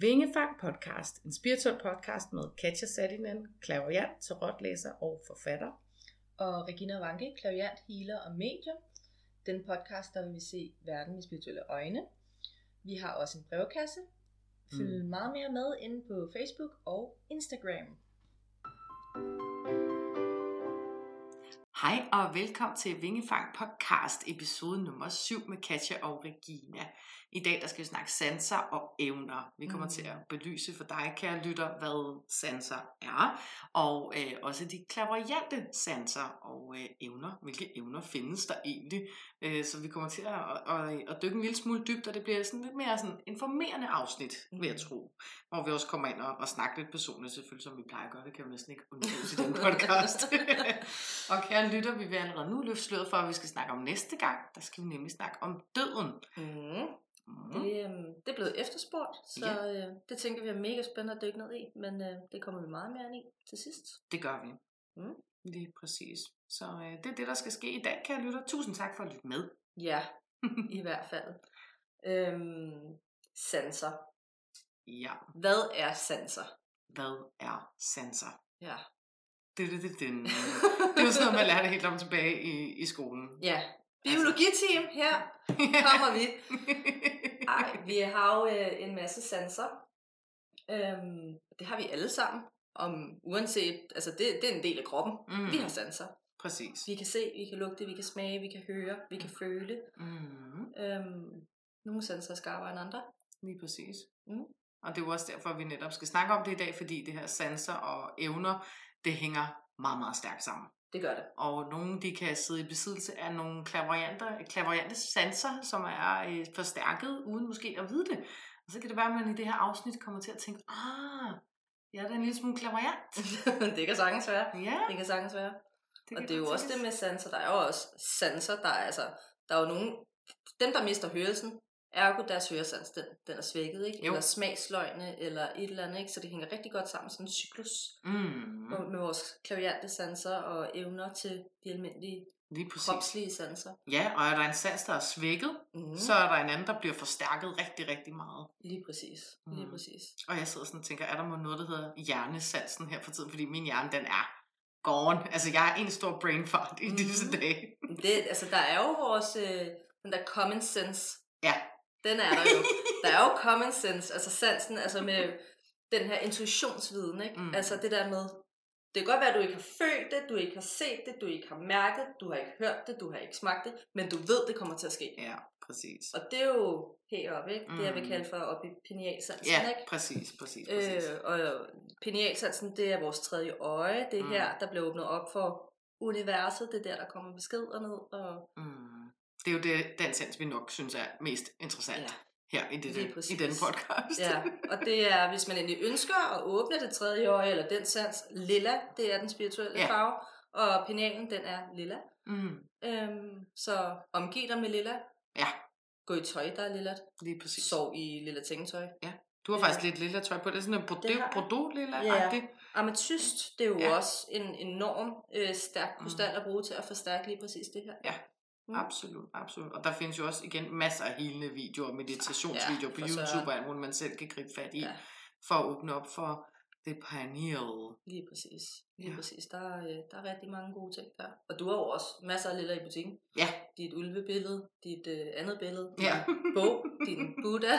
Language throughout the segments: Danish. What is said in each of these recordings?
Vingefang podcast, en spirituel podcast med Katja Sadinen, klaverjant, tarotlæser og forfatter. Og Regina Vanke, klaviant, healer og medium. Den podcast, der vil vi se verden med spirituelle øjne. Vi har også en brevkasse. Følg mm. meget mere med inde på Facebook og Instagram. Hej og velkommen til Vingefang podcast episode nummer 7 med Katja og Regina. I dag der skal vi snakke sanser og evner. Vi kommer mm. til at belyse for dig, kære lytter, hvad sanser er, og øh, også de klaverjante sanser og øh, evner. Hvilke evner findes der egentlig? Øh, så vi kommer til at, at, at, dykke en lille smule dybt, og det bliver sådan lidt mere sådan informerende afsnit, mm. vil jeg mm. tro. Hvor vi også kommer ind og, og snakker lidt personligt, selvfølgelig som vi plejer at gøre. Det kan vi næsten ikke undgå i den podcast. og kære lytter, vi vil allerede nu løfte sløret for, at vi skal snakke om næste gang. Der skal vi nemlig snakke om døden. Mm. Mm. Det, øh, det er blevet efterspurgt, så ja. øh, det tænker vi er mega spændende at dykke ned i, men øh, det kommer vi meget mere ind i til sidst. Det gør vi. Mm. Lige præcis. Så øh, det er det, der skal ske i dag, kære lytter. Tusind tak for at lytte med. Ja, i hvert fald. Øhm, sanser. Ja. Hvad er sanser? Hvad er sanser? Ja. Det, det, det, det. det er jo sådan noget, man lærer det helt om tilbage i, i skolen. Ja, Biologiteam, her kommer vi. Ej, vi har jo øh, en masse sanser. Øhm, det har vi alle sammen. Om, uanset, altså det, det er en del af kroppen. Mm. Vi har sanser. Præcis. Vi kan se, vi kan lugte, vi kan smage, vi kan høre, vi kan føle. Mm. Øhm, nogle sanser er skarpere end andre. Lige præcis. Mm. Og det er jo også derfor, vi netop skal snakke om det i dag, fordi det her sanser og evner, det hænger meget, meget stærkt sammen. Det gør det. Og nogle de kan sidde i besiddelse af nogle klaverjanter, klaverjante sanser, som er øh, forstærket, uden måske at vide det. Og så kan det være, at man i det her afsnit kommer til at tænke, ah, jeg er da en lille smule klaverjant. det kan sagtens være. Ja. Det kan sagtens være. Det og det er jo også det med sanser. Der er jo også sanser, der er, altså, der er jo nogle, dem der mister hørelsen, Ergo deres høresans, den, den er svækket, ikke? Jo. Eller smagsløgne, eller et eller andet, ikke? Så det hænger rigtig godt sammen, sådan en cyklus. Mm. Med, med vores klaviante sanser og evner til de almindelige Lige præcis. kropslige sanser. Ja, og er der en sans, der er svækket, mm. så er der en anden, der bliver forstærket rigtig, rigtig meget. Lige præcis. Mm. Lige præcis. Og jeg sidder sådan og tænker, er der noget, der hedder hjernesansen her for tiden? Fordi min hjerne, den er gone. Altså, jeg har en stor brain fart i mm. disse dage. det, altså, der er jo vores, øh, den der common sense. Den er der jo. Der er jo common sense, altså sansen, altså med den her intuitionsviden, ikke? Mm. Altså det der med, det kan godt være, at du ikke har følt det, du ikke har set det, du ikke har mærket, du har ikke hørt det, du har ikke smagt det, men du ved, det kommer til at ske. Ja, præcis. Og det er jo op, ikke? Det jeg vil mm. kalde for op i pinealsansen, ja, ikke? præcis, præcis, præcis. Øh, og pinealsansen, det er vores tredje øje. Det er mm. her, der bliver åbnet op for universet. Det er der, der kommer beskeder ned. Og... Mm det er jo det, den sans, vi nok synes er mest interessant. Ja her i, det, i den podcast. Ja, og det er, hvis man endelig ønsker at åbne det tredje øje, eller den sans, lilla, det er den spirituelle ja. farve, og penalen, den er lilla. Mm. Øhm, så omgiv dig med lilla. Ja. Gå i tøj, der er lilla. Lige præcis. Sov i lilla tængetøj. Ja. Du har faktisk lidt lilla tøj på. Det er sådan en bordeaux lilla Ja, ametyst, det er jo ja. også en enorm øh, stærk krystal at bruge til at forstærke lige præcis det her. Ja, Mm. Absolut, absolut. Og der findes jo også igen masser af helende videoer, meditationsvideoer ja, på YouTube, hvor man selv kan gribe fat i, ja. for at åbne op for det pineal. Lige præcis. Lige ja. præcis. Der, er, øh, der er rigtig mange gode ting der. Og du har jo også masser af lille i butikken. Ja. Dit ulvebillede, dit uh, andet billede, din ja. bog, din Buddha.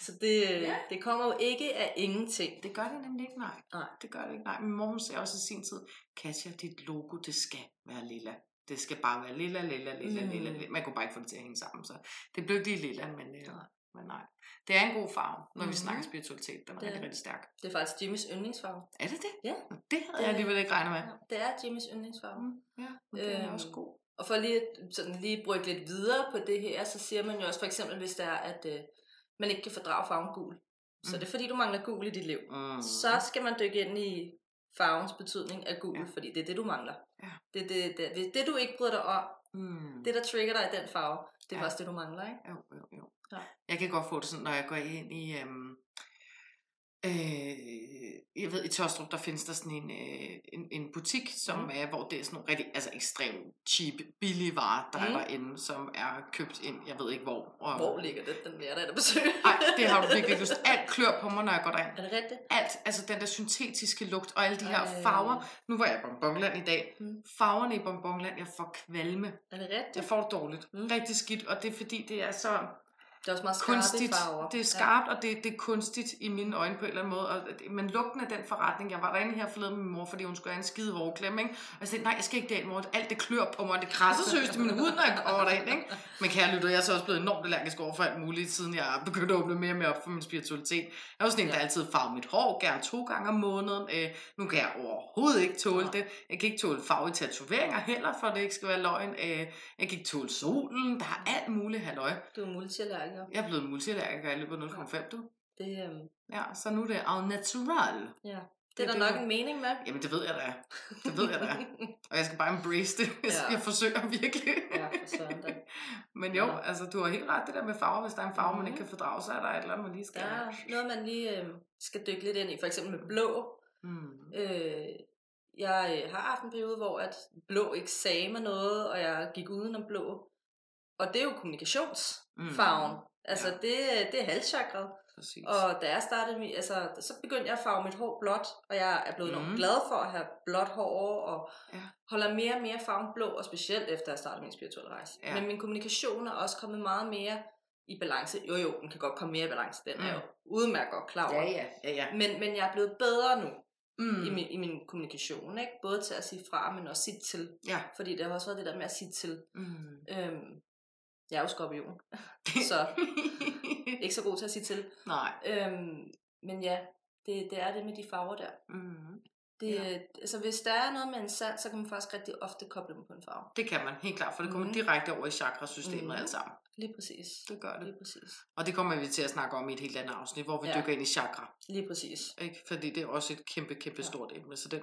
Så det, øh, ja. det kommer jo ikke af ingenting. Det gør det nemlig ikke, nej. Nej. Det gør det ikke, nej. Min mor sagde også i sin tid, Katja, dit logo, det skal være lilla det skal bare være lilla, lilla, lilla, mm. lilla, lilla. Man kunne bare ikke få det til at hænge sammen, så det blev lige lilla, men, øh, men nej. Det er en god farve, når mm. vi snakker spiritualitet. Den er det, rigtig, rigtig stærk. Det er faktisk Jimmys yndlingsfarve. Er det det? Ja. Det havde jeg alligevel ikke regnet med. Ja, det er Jimmys yndlingsfarve. Mm. Ja, og det er øhm, også god. Og for lige, sådan lige brygge lidt videre på det her, så siger man jo også for eksempel, hvis det er, at øh, man ikke kan fordrage farven gul. Så mm. det er fordi, du mangler gul i dit liv. Mm. Så skal man dykke ind i farvens betydning af gul, ja. fordi det er det, du mangler. Ja. Det, det, det, det, det, du ikke bryder dig om, mm. det, der trigger dig i den farve, det er ja. faktisk det, du mangler, ikke? Jo, jo, jo. Ja. Jeg kan godt få det sådan, når jeg går ind i... Øhm, øh, jeg ved, i Tørstrup, der findes der sådan en, øh, en, en butik, som mm. er, hvor det er sådan nogle rigtig, altså ekstremt cheap, billige varer, der mm. er derinde, som er købt ind, jeg ved ikke hvor. Og, hvor ligger det, den vil jeg da besøge? Nej, det har du virkelig lyst. Alt klør på mig, når jeg går derind. Er det rigtigt? Alt, altså den der syntetiske lugt, og alle de her Ej. farver. Nu var jeg i Bonbonland i dag. Mm. Farverne i Bonbonland, jeg får kvalme. Er det rigtigt? Jeg får det dårligt. Mm. Rigtig skidt, og det er fordi, det er så det er også meget kunstigt. farver. Det er skarpt, ja. og det, det er kunstigt i mine øjne på en eller anden måde. Og, men lugten af den forretning, jeg var derinde her forleden med min mor, fordi hun skulle have en skide hårklem, ikke? Og jeg sagde, nej, jeg skal ikke derind, mor. Alt det klør på mig, det krasser seriøst i min hud, når jeg kommer derind, ikke? Men kære lytter, jeg er så også blevet enormt allergisk over for alt muligt, siden jeg begyndte at åbne mere og mere op for min spiritualitet. Jeg også sådan en, der altid farver mit hår, gerne to gange om måneden. Øh, nu kan jeg overhovedet ikke tåle det. Jeg kan ikke tåle farve i tatoveringer heller, for det ikke skal være løgn. Øh, jeg kan ikke tåle solen. Der er alt muligt halløj. Du er multiallergiker. Jeg er blevet multi allergiker i løbet af 0,5 du. Det, øhm... Ja, så nu er det au natural. Ja. Det er der nok en mening med. Jamen, det ved jeg da. Det ved jeg da. Og jeg skal bare embrace det. Jeg, ja. jeg forsøger virkelig. Ja, for. Men jo, ja. altså, du har helt ret det der med farver. Hvis der er en farve, mm. man ikke kan fordrage, så er der et eller andet, man lige skal... Ja, noget man lige øh, skal dykke lidt ind i. For eksempel med blå. Mm. Øh, jeg øh, har haft en periode, hvor at blå ikke sagde mig noget, og jeg gik udenom blå. Og det er jo kommunikationsfarven. Mm. Altså, ja. det, det er halschakret. Præcis. Og da jeg startede, altså, så begyndte jeg at farve mit hår blåt, og jeg er blevet mm. glad for at have blåt hår, og ja. holder mere og mere farven blå, og specielt efter jeg startede min spirituelle rejse. Ja. Men min kommunikation er også kommet meget mere i balance. Jo jo, den kan godt komme mere i balance, den mm. er jo udmærket godt klar over. Ja, ja, ja, ja. Men, men jeg er blevet bedre nu. Mm. I, min, I min kommunikation, ikke? Både til at sige fra, men også sige til. Ja. Fordi det har også været det der med at sige til. Mm. Øhm, jeg er jo skorpion, så ikke så god til at sige til. Nej. Øhm, men ja, det, det er det med de farver der. Mm. Det, ja. altså hvis der er noget med en sand, så kan man faktisk rigtig ofte koble dem på en farve. Det kan man, helt klart, for det kommer mm. direkte over i chakrasystemet mm. alt sammen. Lige præcis. Det gør det. Lige præcis. Og det kommer vi til at snakke om i et helt andet afsnit, hvor vi ja. dykker ind i chakra. Lige præcis. Ikke? Fordi det er også et kæmpe, kæmpe ja. stort emne, så den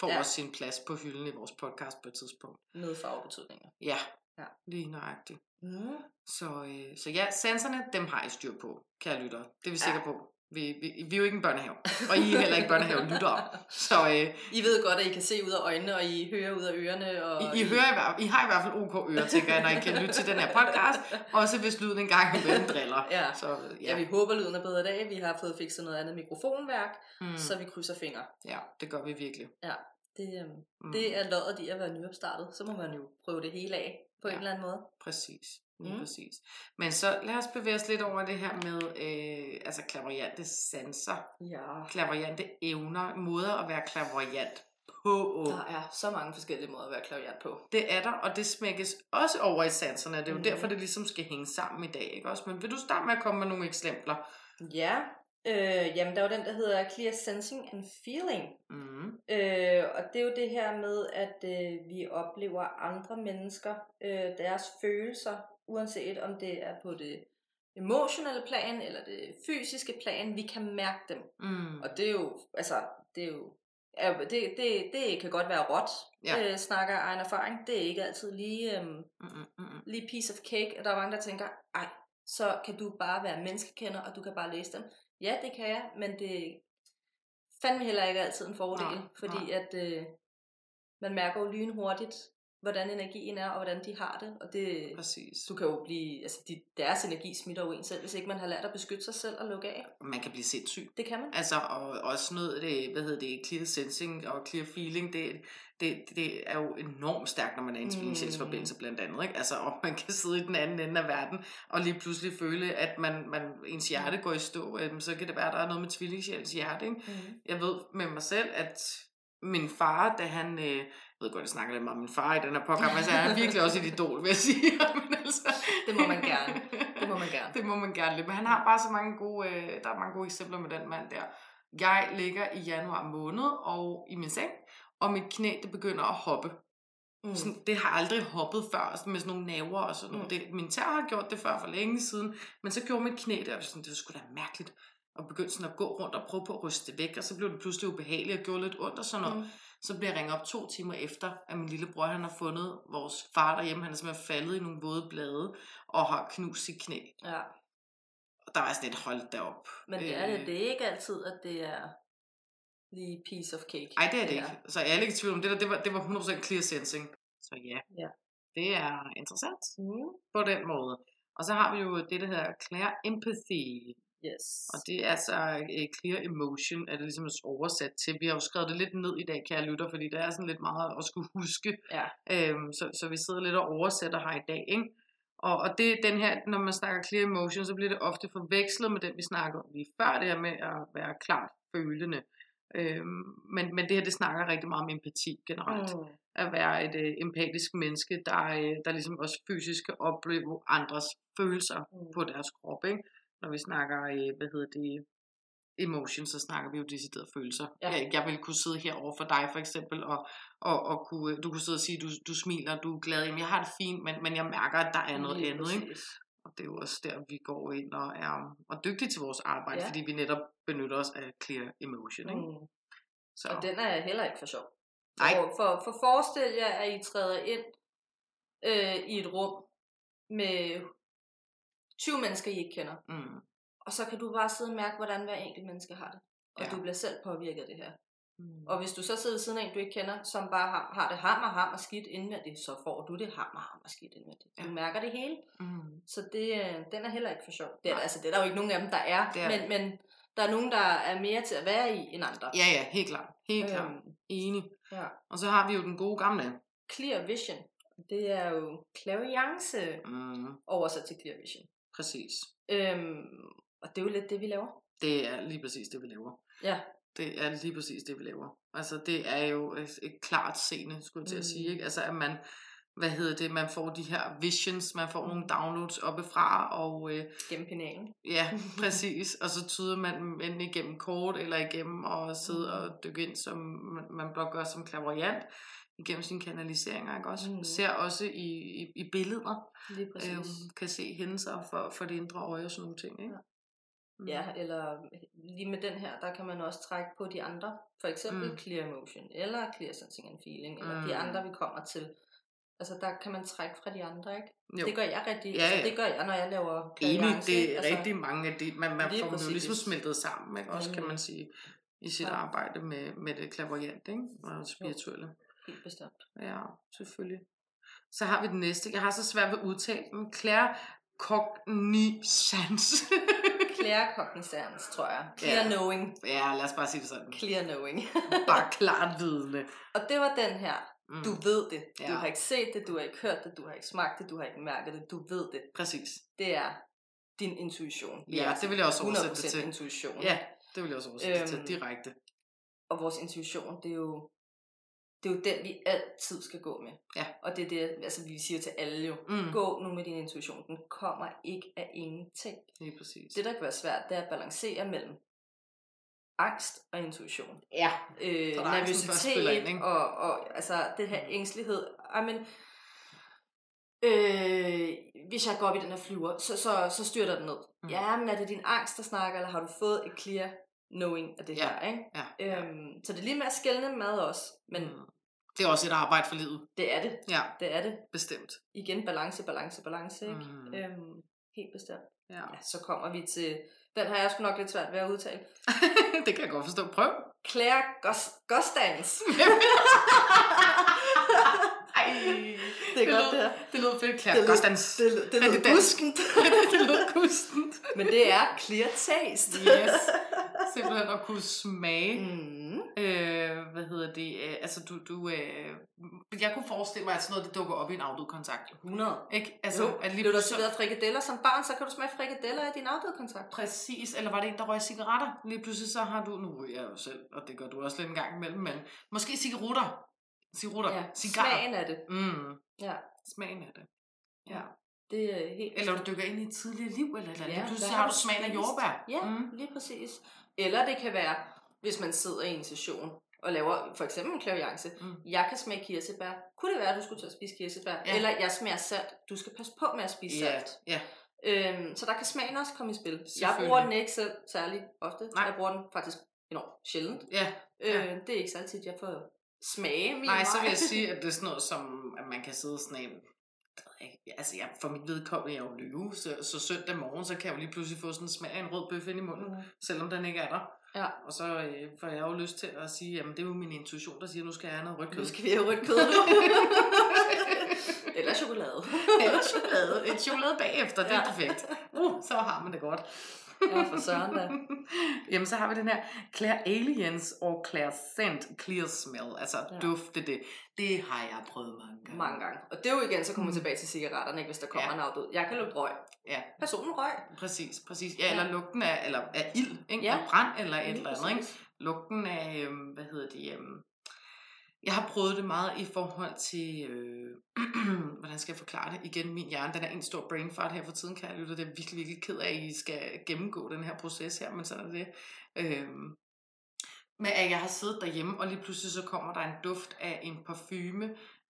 får ja. også sin plads på hylden i vores podcast på et tidspunkt. Med farvebetydninger. Ja, ja. lige nøjagtigt. Mm. Så, øh, så ja, sanserne, dem har I styr på, kære lytter. Det er vi ja. sikre på. Vi, vi, vi er jo ikke en børnehave, og I er heller ikke børnehave lytter. Så, øh, I ved godt, at I kan se ud af øjnene, og I hører ud af ørerne. Og I, I, hører, I har i hvert fald OK ører, tænker jeg, når I kan lytte til den her podcast. Også hvis lyden engang imellem driller. Ja. Så, ja. ja, vi håber, lyden er bedre i dag. Vi har fået fikset noget andet mikrofonværk, mm. så vi krydser fingre. Ja, det gør vi virkelig. Ja, det, øh, mm. det er loddet i at være nyopstartet. Så må man jo prøve det hele af på ja. en eller anden måde. Præcis. Mm. præcis. Men så lad os bevæge os lidt over det her med øh, altså klaverjante sanser. Ja. Klaverjante evner, måder at være klaverjant på. Der er så mange forskellige måder at være klaverjant på. Det er der, og det smækkes også over i sanserne. Det er jo mm. derfor, det ligesom skal hænge sammen i dag. Ikke også? Men vil du starte med at komme med nogle eksempler? Ja, Øh, jamen, der er jo den, der hedder Clear Sensing and Feeling. Mm. Øh, og det er jo det her med, at øh, vi oplever andre mennesker, øh, deres følelser, uanset om det er på det emotionelle plan, eller det fysiske plan, vi kan mærke dem. Mm. Og det er jo, altså, det er jo, det, det, det kan godt være råt, ja. øh, snakker af egen erfaring. Det er ikke altid lige, øhm, mm, mm, mm. lige piece of cake, og der er mange, der tænker, ej, så kan du bare være menneskekender, og du kan bare læse dem. Ja, det kan jeg, men det fandme heller ikke altid en fordel, nej, fordi nej. at øh, man mærker jo lynhurtigt, hvordan energien er, og hvordan de har det. Og det, Præcis. du kan jo blive, altså de, deres energi smitter jo en selv, hvis ikke man har lært at beskytte sig selv og lukke af. Man kan blive sindssyg. Det kan man. Altså, og også noget, det, hvad hedder det, clear sensing og clear feeling, det, det, det er jo enormt stærkt, når man er i en tvillingsjælsforbindelse blandt andet. Ikke? Altså, og man kan sidde i den anden ende af verden, og lige pludselig føle, at man, man, ens hjerte går i stå, øh, så kan det være, at der er noget med tvillingsjæls hjerte. Ikke? Mm. Jeg ved med mig selv, at min far, da han, øh, jeg ved godt, jeg snakker lidt meget om min far i den her podcast, men så er han virkelig også et idol, vil jeg sige. men altså, det må man gerne. Det må man gerne. det må man gerne lidt. Men han har bare så mange gode, øh, der er mange gode eksempler med den mand der. Jeg ligger i januar måned og i min seng, og mit knæ det begynder at hoppe. Mm. Sådan, det har aldrig hoppet før, sådan med sådan nogle naver og sådan noget. Mm. Det, min tær har gjort det før for længe siden, men så gjorde mit knæ det, og sådan, det var sgu da mærkeligt. Og begyndte sådan at gå rundt og prøve på at ryste det væk, og så blev det pludselig ubehageligt og gjorde lidt ondt og sådan noget. Mm. Så bliver jeg ringet op to timer efter, at min lillebror han har fundet vores far derhjemme. Han er simpelthen faldet i nogle våde blade og har knust sit knæ. Ja. Og der var sådan et hold derop. Men det er, det, øh. det er ikke altid, at det er the piece of cake. Nej, det er det ikke. Så jeg er ikke i tvivl om det der. Det var, det var 100% clear sensing. Så ja, Ja. det er interessant Mm. på den måde. Og så har vi jo det, der hedder clear empathy. Yes. Og det er så uh, clear emotion, er det ligesom oversat til. Vi har jo skrevet det lidt ned i dag, kære lytter, fordi der er sådan lidt meget at skulle huske. Ja. Øhm, så, så vi sidder lidt og oversætter her i dag, ikke? Og, og det den her, når man snakker clear emotion, så bliver det ofte forvekslet med den, vi snakker om lige før, det her med at være klart følende. Øhm, men, men det her, det snakker rigtig meget om empati generelt. Mm. At være et øh, empatisk menneske, der, øh, der ligesom også fysisk kan opleve andres følelser Mm. på deres krop, ikke? Når vi snakker, øh, hvad hedder det, emotion, så snakker vi jo decideret følelser. Ja. Jeg, jeg vil kunne sidde her over for dig for eksempel, og, og, og kunne, du kunne sidde og sige, du, du smiler, du er glad, jamen jeg har det fint, men, men jeg mærker, at der er noget Lige andet, ikke? Og det er jo også der, vi går ind og er og dygtige til vores arbejde, ja. fordi vi netop benytter os af clear emotion, ikke? Mm. Så, Og den er heller ikke for sjov. Nej. For, for, for forestil jer, at I træder ind øh, i et rum med 20 mennesker, I ikke kender. mm, Og så kan du bare sidde og mærke, hvordan hver enkelt menneske har det. Og Ja. du bliver selv påvirket af det her. mm. Og hvis du så sidder ved siden af en, du ikke kender, som bare har, har det hammer, hammer skidt indvendigt, så får du det hammer, hammer skidt indvendigt. Du Ja. mærker det hele. Mm. Så det, øh, den er heller ikke for sjov. Det er, altså, det er der jo ikke nogen af dem, der er. Det er men, men der er nogen, der er mere til at være i end andre. Ja, ja, helt klart. Helt øhm. klart. Enig. ja. Og så har vi jo den gode gamle. Clear vision. Det er jo clairvoyance Mm, oversat til clear vision. Præcis. Øhm, og det er jo lidt det, vi laver. Det er lige præcis det, vi laver. Ja. Det er lige præcis det, vi laver. Altså, det er jo et, et klart scene, skulle jeg til at sige. Mm. Ikke? Altså, at man, hvad hedder det, man får de her visions, man får Mm. nogle downloads oppefra, og øh, Gennem penalen. ja, præcis. og så tyder man enten igennem kort, eller igennem at sidde Mm. og dykke ind, som man, man blot gør som klaverjant, igennem sine kanaliseringer, ikke også? Mm. Ser også i, i, i billeder, Lige præcis. øhm, kan se hændelser for, for det indre øje og sådan nogle ting, ikke? Ja. Mm. Ja, eller lige med den her, der kan man også trække på de andre. For eksempel Mm. mm. Clear Emotion, eller Clear Sensing and Feeling, eller de Mm. andre, vi kommer til. Altså, der kan man trække fra de andre, ikke? Jo. Det gør jeg rigtig, Ja, altså, ja. det gør jeg, når jeg laver Enig, det er altså, rigtig mange af de, man, man får dem jo præcis. ligesom smeltet sammen, ikke? også kan Nemlig. man sige, i sit Ja. arbejde med, med det klaverjant, ikke? og det spirituelle. Helt bestemt. Ja, selvfølgelig. Så har vi den næste. Jeg har så svært ved at udtale den. Claircognizance. Clear cognizance, tror jeg. Clear Ja. knowing. ja, lad os bare sige det sådan. Clear knowing. Bare klart vidne. og det var den her. Mm. Du ved det. Du Ja. har ikke set det, du har ikke hørt det, du har ikke smagt det, du har ikke mærket det. Du ved det. Præcis. Det er din intuition. Ja, det vil jeg også oversætte det 100% til. intuition. Ja, det vil jeg også oversætte øhm, til Øhm, direkte. Og vores intuition, det er jo det er jo den, vi altid skal gå med. Ja. Og det er det, altså vi siger til alle jo. Mm. Gå nu med din intuition. Den kommer ikke af ingenting. Lige præcis. Det, der kan være svært, det er at balancere mellem angst og intuition. Ja. Øh, er spiller ind, nervøsitet ikke? og, og altså det her ængstelighed. I mean, øh, hvis jeg går op i den her flyver, så, så, så styrter den ned. Mm. Mm. Ja, men er det din angst, der snakker, eller har du fået et clear knowing af det Ja, her? Ikke? Ja, ja. Øhm, så det er lige med at skælne mad også, men Mm. Det er også et arbejde for livet. det er det. Ja, Det er det. bestemt. Igen balance, balance, balance. Ikke? Mm. Øhm, helt bestemt. Ja. Ja, så kommer vi til... Den har jeg sgu nok lidt svært ved at udtale. det kan jeg godt forstå. Prøv. Claire Gos- Gostans. Ej, Det er godt, lød, det her. Det lød fedt, Claire. Det lød- Gostans. Det, det, det lyder det dansk? guskent. det lød gustent. Men det er clear taste. Yes. Simpelthen at kunne smage. Mm. Øh, hvad hedder det? Øh, altså, du, du, øh, jeg kunne forestille mig, at sådan noget, det dukker op i en afdød kontakt. 100. Ikke? Altså, Jo, at lige blev der serveret frikadeller som barn, så kan du smage frikadeller i din afdøde kontakt. Præcis, eller var det en, der røg cigaretter? Lige pludselig så har du, nu ryger jeg jo selv, og det gør du også lidt en gang imellem, men måske cigaretter. Cigaretter. Ja, Cigarer. smagen af det. Mm, Ja, smagen af det. Ja. det er helt Eller du dykker ind i et tidligere liv, eller, eller Ja, lige pludselig har du smagen af jordbær. Ja, mm. lige præcis. Eller det kan være, hvis man sidder i en session og laver for eksempel en klaviance. Mm. Jeg kan smage kirsebær. Kunne det være, at du skulle tage at spise kirsebær? Ja. Eller jeg smager salt. Du skal passe på med at spise Ja, salt. ja. Øhm, så der kan smagen også komme i spil. Jeg bruger den ikke selv særlig ofte. Nej. Jeg bruger den faktisk enormt sjældent. ja. Øh, Ja. Det er ikke så altid, jeg får smage min Nej, så vil vej. jeg sige, at det er sådan noget som, at man kan sidde sådan en, ikke, altså jeg, for mit vedkommende, jeg er jo løve, så, så søndag morgen, så kan jeg jo lige pludselig få sådan en smag af en rød bøf ind i munden, Mm. selvom den ikke er der. Ja. Og så øh, får jeg jo lyst til at sige, jamen det er jo min intuition, der siger, nu skal jeg have noget rødt kød. Nu skal vi have rødt kød. Eller chokolade. Eller chokolade. En chokolade bagefter, det er ja. perfekt. Uh, så har man det godt. Ja, for søren da. Jamen, så har vi den her Claire Aliens og Claire Scent Clear Smell. Altså ja. dufte det. Det har jeg prøvet mange gange. Mange gange. Og det er jo igen, så kommer mm. tilbage til cigaretterne, ikke, hvis der kommer ja. en afdød. Jeg kan lugte røg. Ja. Personen røg. Præcis, præcis. Ja, ja. eller lugten af, eller af ild, ikke? Ja. Af brand eller et eller andet. Ikke? Lugten af, øhm, hvad hedder det, øhm, jeg har prøvet det meget i forhold til, øh, hvordan skal jeg forklare det? Igen, min hjerne, den er en stor brain fart her for tiden, kan jeg lytte. Det er virkelig, virkelig ked af, at I skal gennemgå den her proces her, men sådan er det. Øh, men at jeg har siddet derhjemme, og lige pludselig så kommer der en duft af en parfume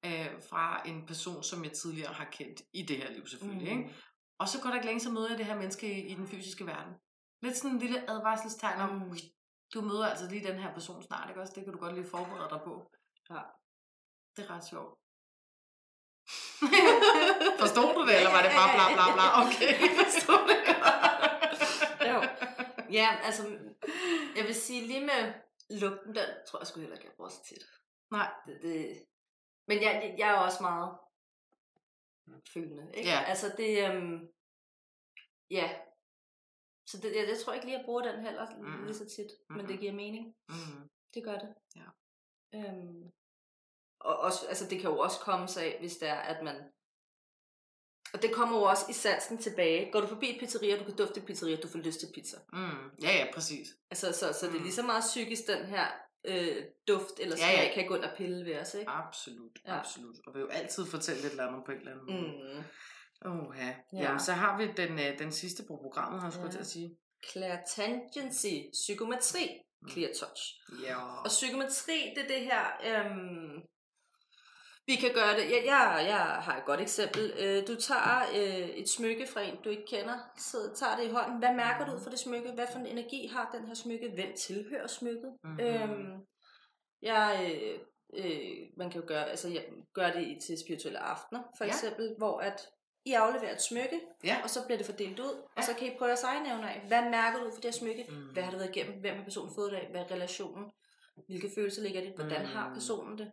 øh, fra en person, som jeg tidligere har kendt i det her liv selvfølgelig. Mm. Ikke? Og så går der ikke længe, så møder jeg det her menneske i, i den fysiske verden. Lidt sådan en lille advarselstegn om, mm. du møder altså lige den her person snart, ikke også? Det kan du godt lige forberede dig på. Ja. Det er ret sjovt. Forstod du det, eller var det bare bla bla bla? Okay, forstod det jo. Ja, altså, jeg vil sige lige med lugten, den tror jeg sgu heller ikke, jeg bruger så tit. Nej. Det, det, men jeg, jeg er også meget følende, ikke? Ja. Altså det, øhm, ja. Så det, jeg, jeg tror ikke lige, jeg bruger den heller mm. lige så tit, mm. men det giver mening. Mm. Det gør det. Ja. Øhm, og også, altså det kan jo også komme sig af, hvis det er, at man... Og det kommer jo også i sansen tilbage. Går du forbi et pizzeria, du kan dufte pizzeria, du får lyst til pizza. Mm. Ja, ja, præcis. Altså, så, så mm. det er mm. lige så meget psykisk, den her øh, duft eller smag ja, ja. kan gå ind og pille ved os, ikke? Absolut, ja. absolut. Og vil jo altid fortælle et eller andet på et eller andet måde. Mm. Oh, ja. ja. Jamen, så har vi den, øh, den sidste på programmet, har jeg ja. til at sige. Clairtangency, psykometri. Clear touch. Ja. Og psykometri, det er det her, øhm, vi kan gøre det. Jeg, jeg, jeg har et godt eksempel. Øh, du tager øh, et smykke fra en, du ikke kender, så tager det i hånden. Hvad mærker du ud for det smykke? Hvad for en energi har den her smykke? Hvem tilhører smykket? Mm-hmm. Øhm, jeg, øh, øh, man kan jo gøre, altså, jeg gør det til spirituelle aftener, for ja. eksempel, hvor at I afleverer et smykke, ja. og så bliver det fordelt ud, ja. og så kan I prøve jeres egen evner af. Hvad mærker du for det her smykke? Mm. Hvad har det været igennem? Hvem har personen fået det af? Hvad er relationen? Hvilke følelser ligger det? Hvordan mm. har personen det?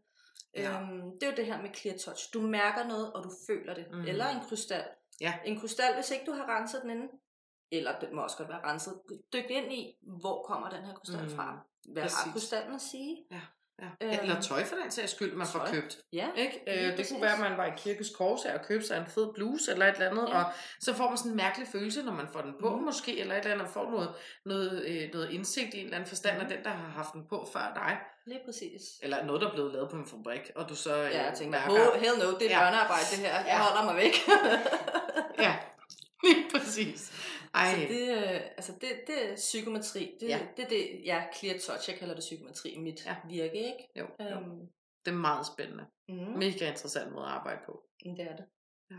Ja. Øhm, det er jo det her med clear touch. Du mærker noget, og du føler det. Mm. Eller en krystal. Ja. En krystal, hvis ikke du har renset den inden, eller det må også godt være renset, dyk ind i, hvor kommer den her krystal mm. fra? Hvad Præcis. har krystallen at sige? Ja. Ja. Øhm, Eller tøj for den sags skyld, man tøj. får købt. Ja, ikke? Øh, det kunne være, at man var i kirkes kors og købte sig en fed bluse eller et eller andet, ja. og så får man sådan en mærkelig følelse, når man får den på, mm. måske, eller et eller andet, får noget, noget, øh, noget indsigt i en eller anden forstand mm. af den, der har haft den på før dig. Lige præcis. Eller noget, der er blevet lavet på en fabrik, og du så øh, Ja, jeg tænker, mærker, hell no, det er ja. børnearbejde det her, jeg ja. holder mig væk. ja, lige præcis. Ej. Så det, øh, altså det, det er psykometri. Det, ja. det er det, ja, clear touch, jeg kalder det psykometri i mit ja. virke, ikke? Jo, jo. Um, det er meget spændende. Mm. Mega interessant måde at arbejde på. Det er det. Ja.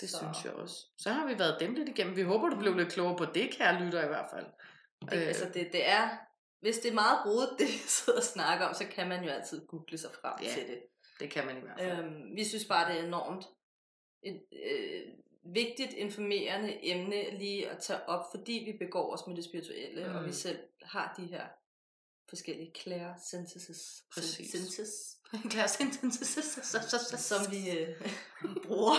Det så. synes jeg også. Så har vi været dem lidt igennem. Vi håber, du blev lidt klogere på det, kære lytter i hvert fald. Det, øh. Altså det, det er, hvis det er meget rodet, det vi sidder og snakker om, så kan man jo altid google sig frem ja, til det. det kan man i hvert fald. Øhm, vi synes bare, det er enormt et, øh, vigtigt informerende emne lige at tage op, fordi vi begår os med det spirituelle, mm. og vi mm. selv har de her forskellige clair synthesis. Præcis. Synthesis. clair synthesis. som vi øh, bruger.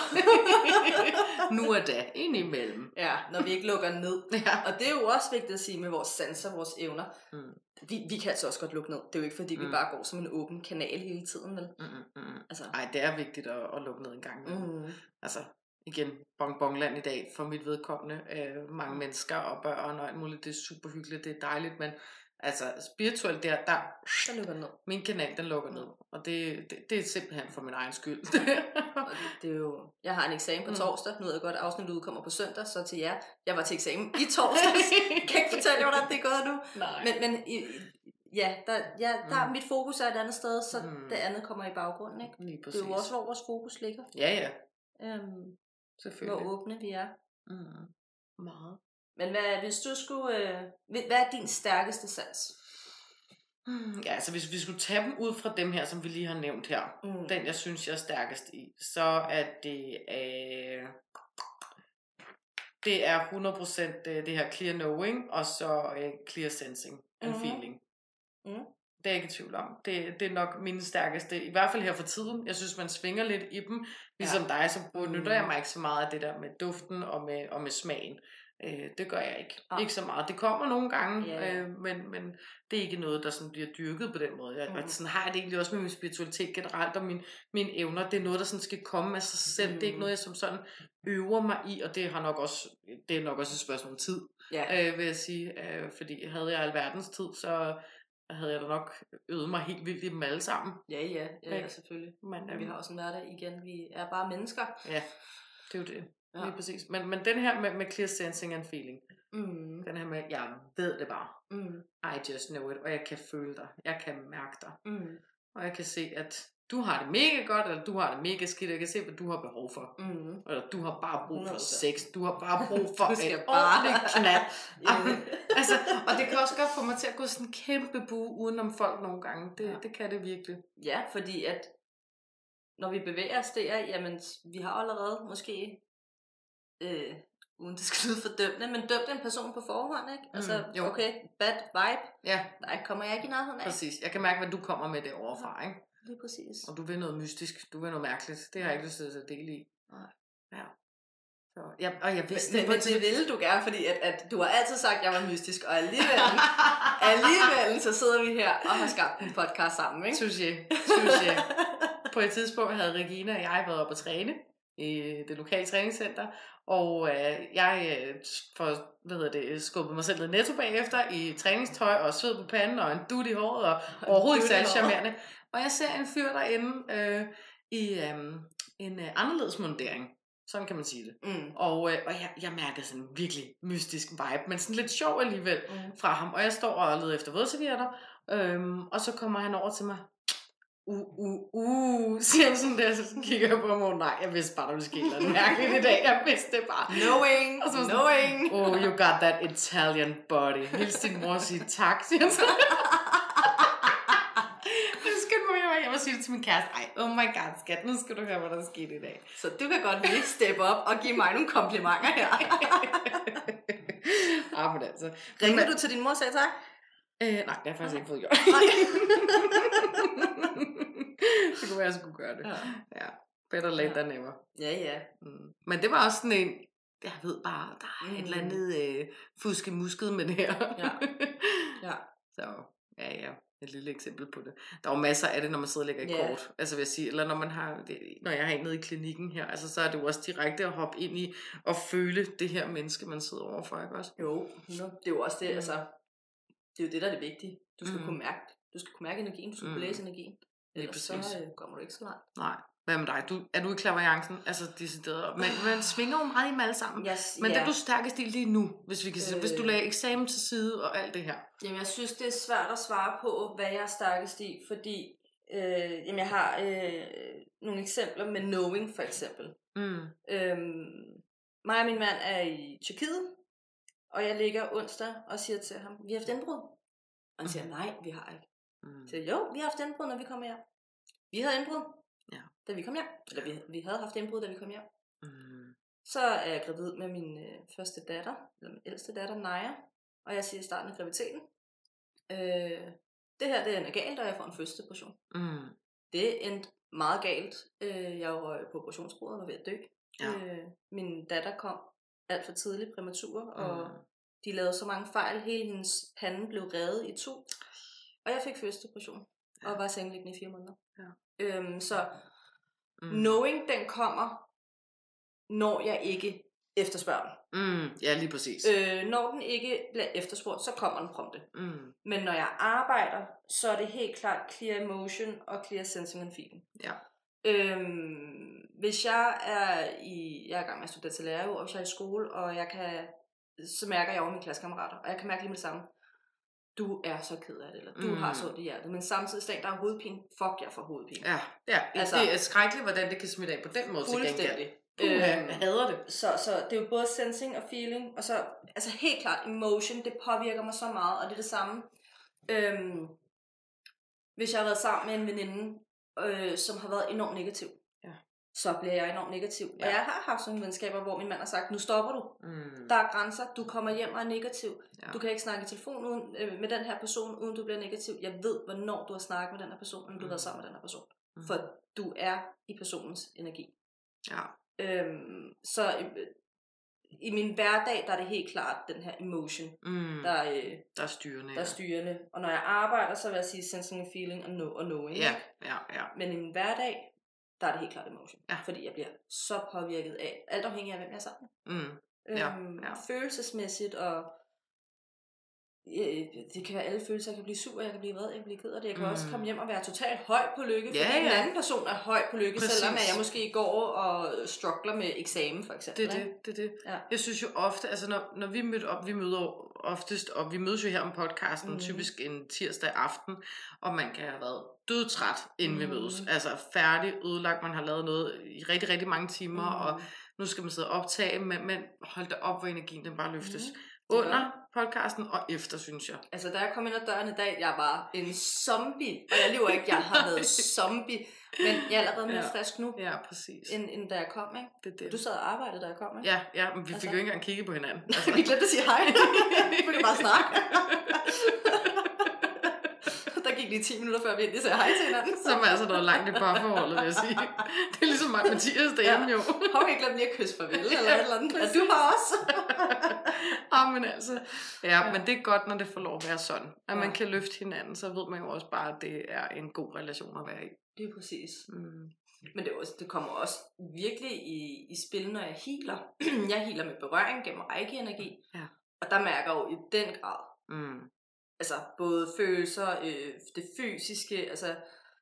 nu er det indimellem. Ja, når vi ikke lukker ned. Ja. Og det er jo også vigtigt at sige med vores sanser, vores evner. Mm. Vi, vi kan altså også godt lukke ned. Det er jo ikke fordi, mm. vi bare går som en åben kanal hele tiden. Vel? Mm, mm, mm. Altså. Ej, det er vigtigt at, at lukke ned en gang. Mm. Altså, igen, bonbonland i dag for mit vedkommende. Øh, mange mennesker og børn og alt muligt. Det er super hyggeligt, det er dejligt, men altså spirituelt der, der, der lukker ned. Min kanal, den lukker ned. Og det, det, det er simpelthen for min egen skyld. det, det, er jo, jeg har en eksamen på mm. torsdag, nu ved jeg godt, at afsnittet udkommer på søndag, så til jer, jeg var til eksamen i torsdag. kan ikke fortælle jer, hvordan det er gået nu. Nej. Men, men i, ja, der, ja, der mm. mit fokus er et andet sted, så mm. det andet kommer i baggrunden. Ikke? Lige Det er jo også, hvor vores fokus ligger. Ja, ja. Øhm, Selvfølgelig. Hvor åbne vi er. Mm. Meget. Men hvad, hvis du skulle, øh, hvad er din stærkeste sans? Hmm, ja, altså hvis vi skulle tage dem ud fra dem her, som vi lige har nævnt her, mm. den jeg synes, jeg er stærkest i, så er det, øh, det er 100% øh, det her clear knowing, og så uh, clear sensing and mm-hmm. feeling. Mm. Det er jeg ikke i tvivl om. Det, det er nok min stærkeste, i hvert fald her for tiden. Jeg synes, man svinger lidt i dem. Ligesom ja. dig, så benytter mm. jeg mig ikke så meget af det der med duften og med, og med smagen. Øh, det gør jeg ikke. Ah. Ikke så meget. Det kommer nogle gange, yeah. øh, men, men det er ikke noget, der sådan bliver dyrket på den måde. Jeg, mm. sådan har jeg det egentlig også med min spiritualitet generelt, og min, mine evner. Det er noget, der sådan skal komme af sig selv. Mm. Det er ikke noget, jeg som sådan øver mig i, og det har nok også, det er nok også et spørgsmål om tid, yeah. øh, vil jeg sige. Øh, fordi havde jeg alverdens tid, så havde jeg da nok øvet mig helt vildt i dem alle sammen. Ja, ja, ja, ja selvfølgelig. Men, øhm, vi har også en hverdag igen. Vi er bare mennesker. Ja, det er jo det. Ja. Lige præcis. Men, men den her med, med clear sensing and feeling, mm. den her med, jeg ved det bare. Mm. I just know it, og jeg kan føle dig. Jeg kan mærke dig. Mm. Og jeg kan se, at du har det mega godt, eller du har det mega skidt, jeg kan se, hvad du har behov for. Mm. Eller du har bare brug for sex, du har bare brug for et bare... ordentligt knald. altså, og det kan også godt få mig til at gå sådan en kæmpe bu udenom folk nogle gange. Det, ja. det kan det virkelig. Ja, fordi at når vi bevæger os der, jamen vi har allerede måske øh, uden det skal lyde for dømte, men dømt en person på forhånd, ikke? Altså, mm, jo. okay, bad vibe, ja. nej, kommer jeg ikke i nærheden af. Præcis, jeg kan mærke, hvad du kommer med det overfra, ikke? Lige præcis. Og du vil noget mystisk, du vil noget mærkeligt. Det har jeg ikke lyst til at dele i. Nej. Ja. Så, ja, og jeg vidste men, men det ville du gerne, fordi at, at du har altid sagt, at jeg var mystisk, og alligevel, alligevel så sidder vi her og har skabt en podcast sammen, ikke? Sushi. Sushi. På et tidspunkt havde Regina og jeg været oppe at træne i det lokale træningscenter, og øh, jeg øh, får, hvad hedder det, skubbet mig selv ned netto bagefter i træningstøj og sved på panden og en dut i håret og overhovedet ikke særlig charmerende. Og jeg ser en fyr derinde øh, i øh, en øh, anderledes mundering. Sådan kan man sige det. Mm. Og, øh, og jeg, jeg mærker sådan en virkelig mystisk vibe, men sådan lidt sjov alligevel mm. fra ham. Og jeg står og leder efter vådservietter, øhm, og så kommer han over til mig uh, uh, uh, siger han sådan der, så kigger jeg på ham, og nej, jeg vidste bare, der ville ske noget mærkeligt i dag, jeg vidste det bare. Knowing, og så sådan, knowing. Oh, you got that Italian body. Hils din mor og sige tak, siger han så. jeg må sige det til min kæreste. Ej, oh my god, skat, nu skal du høre, hvad der er sket i dag. Så du kan godt lige steppe op og give mig nogle komplimenter her. ah, men altså. Ringer du til din mor og sagde tak? Øh, nej, det har jeg faktisk ikke fået gjort. det kunne være, jeg skulle gøre det. Ja. ja. Better late ja. than never. Ja, ja. Mm. Men det var også sådan en, jeg ved bare, der er mm. et eller mm. andet øh, fuske musket med det her. ja. ja. Så, ja, ja. Et lille eksempel på det. Der er jo masser af det, når man sidder og lægger et yeah. kort. Altså vil jeg sige, eller når man har, det, når jeg er nede i klinikken her, altså så er det jo også direkte at hoppe ind i og føle det her menneske, man sidder overfor, ikke også? Jo, det er jo også det, mm. altså, det er jo det, der er det vigtige. Du skal mm. kunne mærke Du skal kunne mærke energien, du skal mm. kunne læse energien. Ellers så øh, kommer du ikke så langt. Nej. Hvad med dig? Du, er du i klaveriancen? Altså decideret. Men man svinger jo meget i dem alle sammen. Yes, Men yeah. det er du stærkest i lige nu, hvis vi kan sige. Øh, hvis du lagde eksamen til side og alt det her. Jamen jeg synes, det er svært at svare på, hvad jeg er stærkest i, fordi øh, jamen, jeg har øh, nogle eksempler med knowing for eksempel. Mm. Øhm, mig og min mand er i Tyrkiet, og jeg ligger onsdag og siger til ham, vi har haft indbrud. Og han siger, nej, vi har ikke. Mm. Så jo, vi har haft indbrud, når vi kommer hjem. Vi havde indbrud. Da vi kom hjem. Eller vi, vi havde haft indbrud, da vi kom hjem. Mm. Så er jeg gravid med min øh, første datter, eller min ældste datter, Naja. Og jeg siger i starten af graviditeten, øh, det her det er galt, og jeg får en fødselsdepression. Mm. Det endte meget galt. Øh, jeg var på operationsbordet og var ved at dø. Ja. Øh, min datter kom alt for tidligt præmatur, og mm. de lavede så mange fejl. Hele hendes pande blev revet i to. Og jeg fik fødselsdepression, ja. og var sengeliggende i fire måneder. Ja. Øhm, så mm. knowing, den kommer, når jeg ikke efterspørger den. Mm, ja, lige præcis. Øh, når den ikke bliver efterspurgt, så kommer den prompte. Mm. Men når jeg arbejder, så er det helt klart clear emotion og clear sensing and feeling. Ja. Øhm, hvis jeg er i, jeg er i gang med at studere til lærer, og hvis jeg er i skole, og jeg kan, så mærker jeg over mine klassekammerater, og jeg kan mærke lige med det samme, du er så ked af det, eller du mm. har så det hjertet, men samtidig stængt der er hovedpine, fuck jeg får hovedpine. Ja, ja. Altså, det er skrækkeligt, hvordan det kan smitte af på den måde gengæld. Puh, jeg øhm, hader det. Så, så det er jo både sensing og feeling, og så altså helt klart emotion, det påvirker mig så meget, og det er det samme. Øhm, hvis jeg har været sammen med en veninde, øh, som har været enormt negativ. Så bliver jeg enormt negativ. Ja. Og jeg har haft sådan venskaber, hvor min mand har sagt, nu stopper du. Mm. Der er grænser. Du kommer hjem og er negativ. Ja. Du kan ikke snakke i telefon uden, øh, med den her person, uden du bliver negativ. Jeg ved, hvornår du har snakket med den her person, når du har været sammen med den her person. Mm. For du er i personens energi. Ja. Øhm, så øh, i min hverdag, der er det helt klart den her emotion, Mm. der, øh, Der er styrende. der er styrende. Og når jeg arbejder, så vil jeg sige sensing feeling og, know, og knowing. Ja, ja, ja. Men i min hverdag, der er det helt klart emotion. Ja. Fordi jeg bliver så påvirket af, alt afhængig af, hvem jeg er sammen med. Mm. Ja, Øhm, ja. Følelsesmæssigt og øh, det kan være alle følelser. Jeg kan blive sur, jeg kan blive vred, jeg kan blive ked af det. Jeg kan mm. også Mm. komme hjem og være totalt høj på lykke, fordi Ja, en anden person er høj på lykke, Præcis. selvom at jeg måske går og struggler med eksamen for eksempel. Det er det, det det. Ja. Jeg synes jo ofte, altså når, når vi møder op, vi møder oftest, og vi mødes jo her om podcasten, mm. typisk en tirsdag aften, og man kan have været dødtræt, inden mm. vi mødes. Altså færdig, ødelagt, man har lavet noget i rigtig, rigtig mange timer, mm. og nu skal man sidde og optage, men, men hold da op, hvor energien den bare løftes. Mm. Under podcasten og efter, synes jeg. Altså, da jeg kom ind ad døren i dag, jeg var en zombie. Og jeg lever ikke, jeg har været zombie. Men jeg er allerede mere Ja. frisk nu, Ja, præcis. end, end da jeg kom, ikke? Det det. Du sad og arbejdede, da jeg kom, ikke? Ja, ja, men vi fik Altså- jo ikke engang kigget på hinanden. Altså. vi glemte at sige hej. vi kunne bare snakke. Der lige 10 minutter, før vi endelig sagde hej til hinanden. Som er altså noget langt i parforholdet, vil jeg sige. Det er ligesom mig Mathias derhjemme jo. Har vi ikke glemt lige at kysse farvel, eller et eller andet? Ja, du har også. ah, men altså, ja, men det er godt, når det får lov at være sådan. At man Ja. kan løfte hinanden, så ved man jo også bare, at det er en god relation at være i. Det er præcis. Mm. Men det, er også, det kommer også virkelig i, i spil, når jeg healer. jeg healer med berøring gennem reiki-energi. Ja. Og der mærker jeg jo i den grad, Mm. Altså både følelser, øh, det fysiske, altså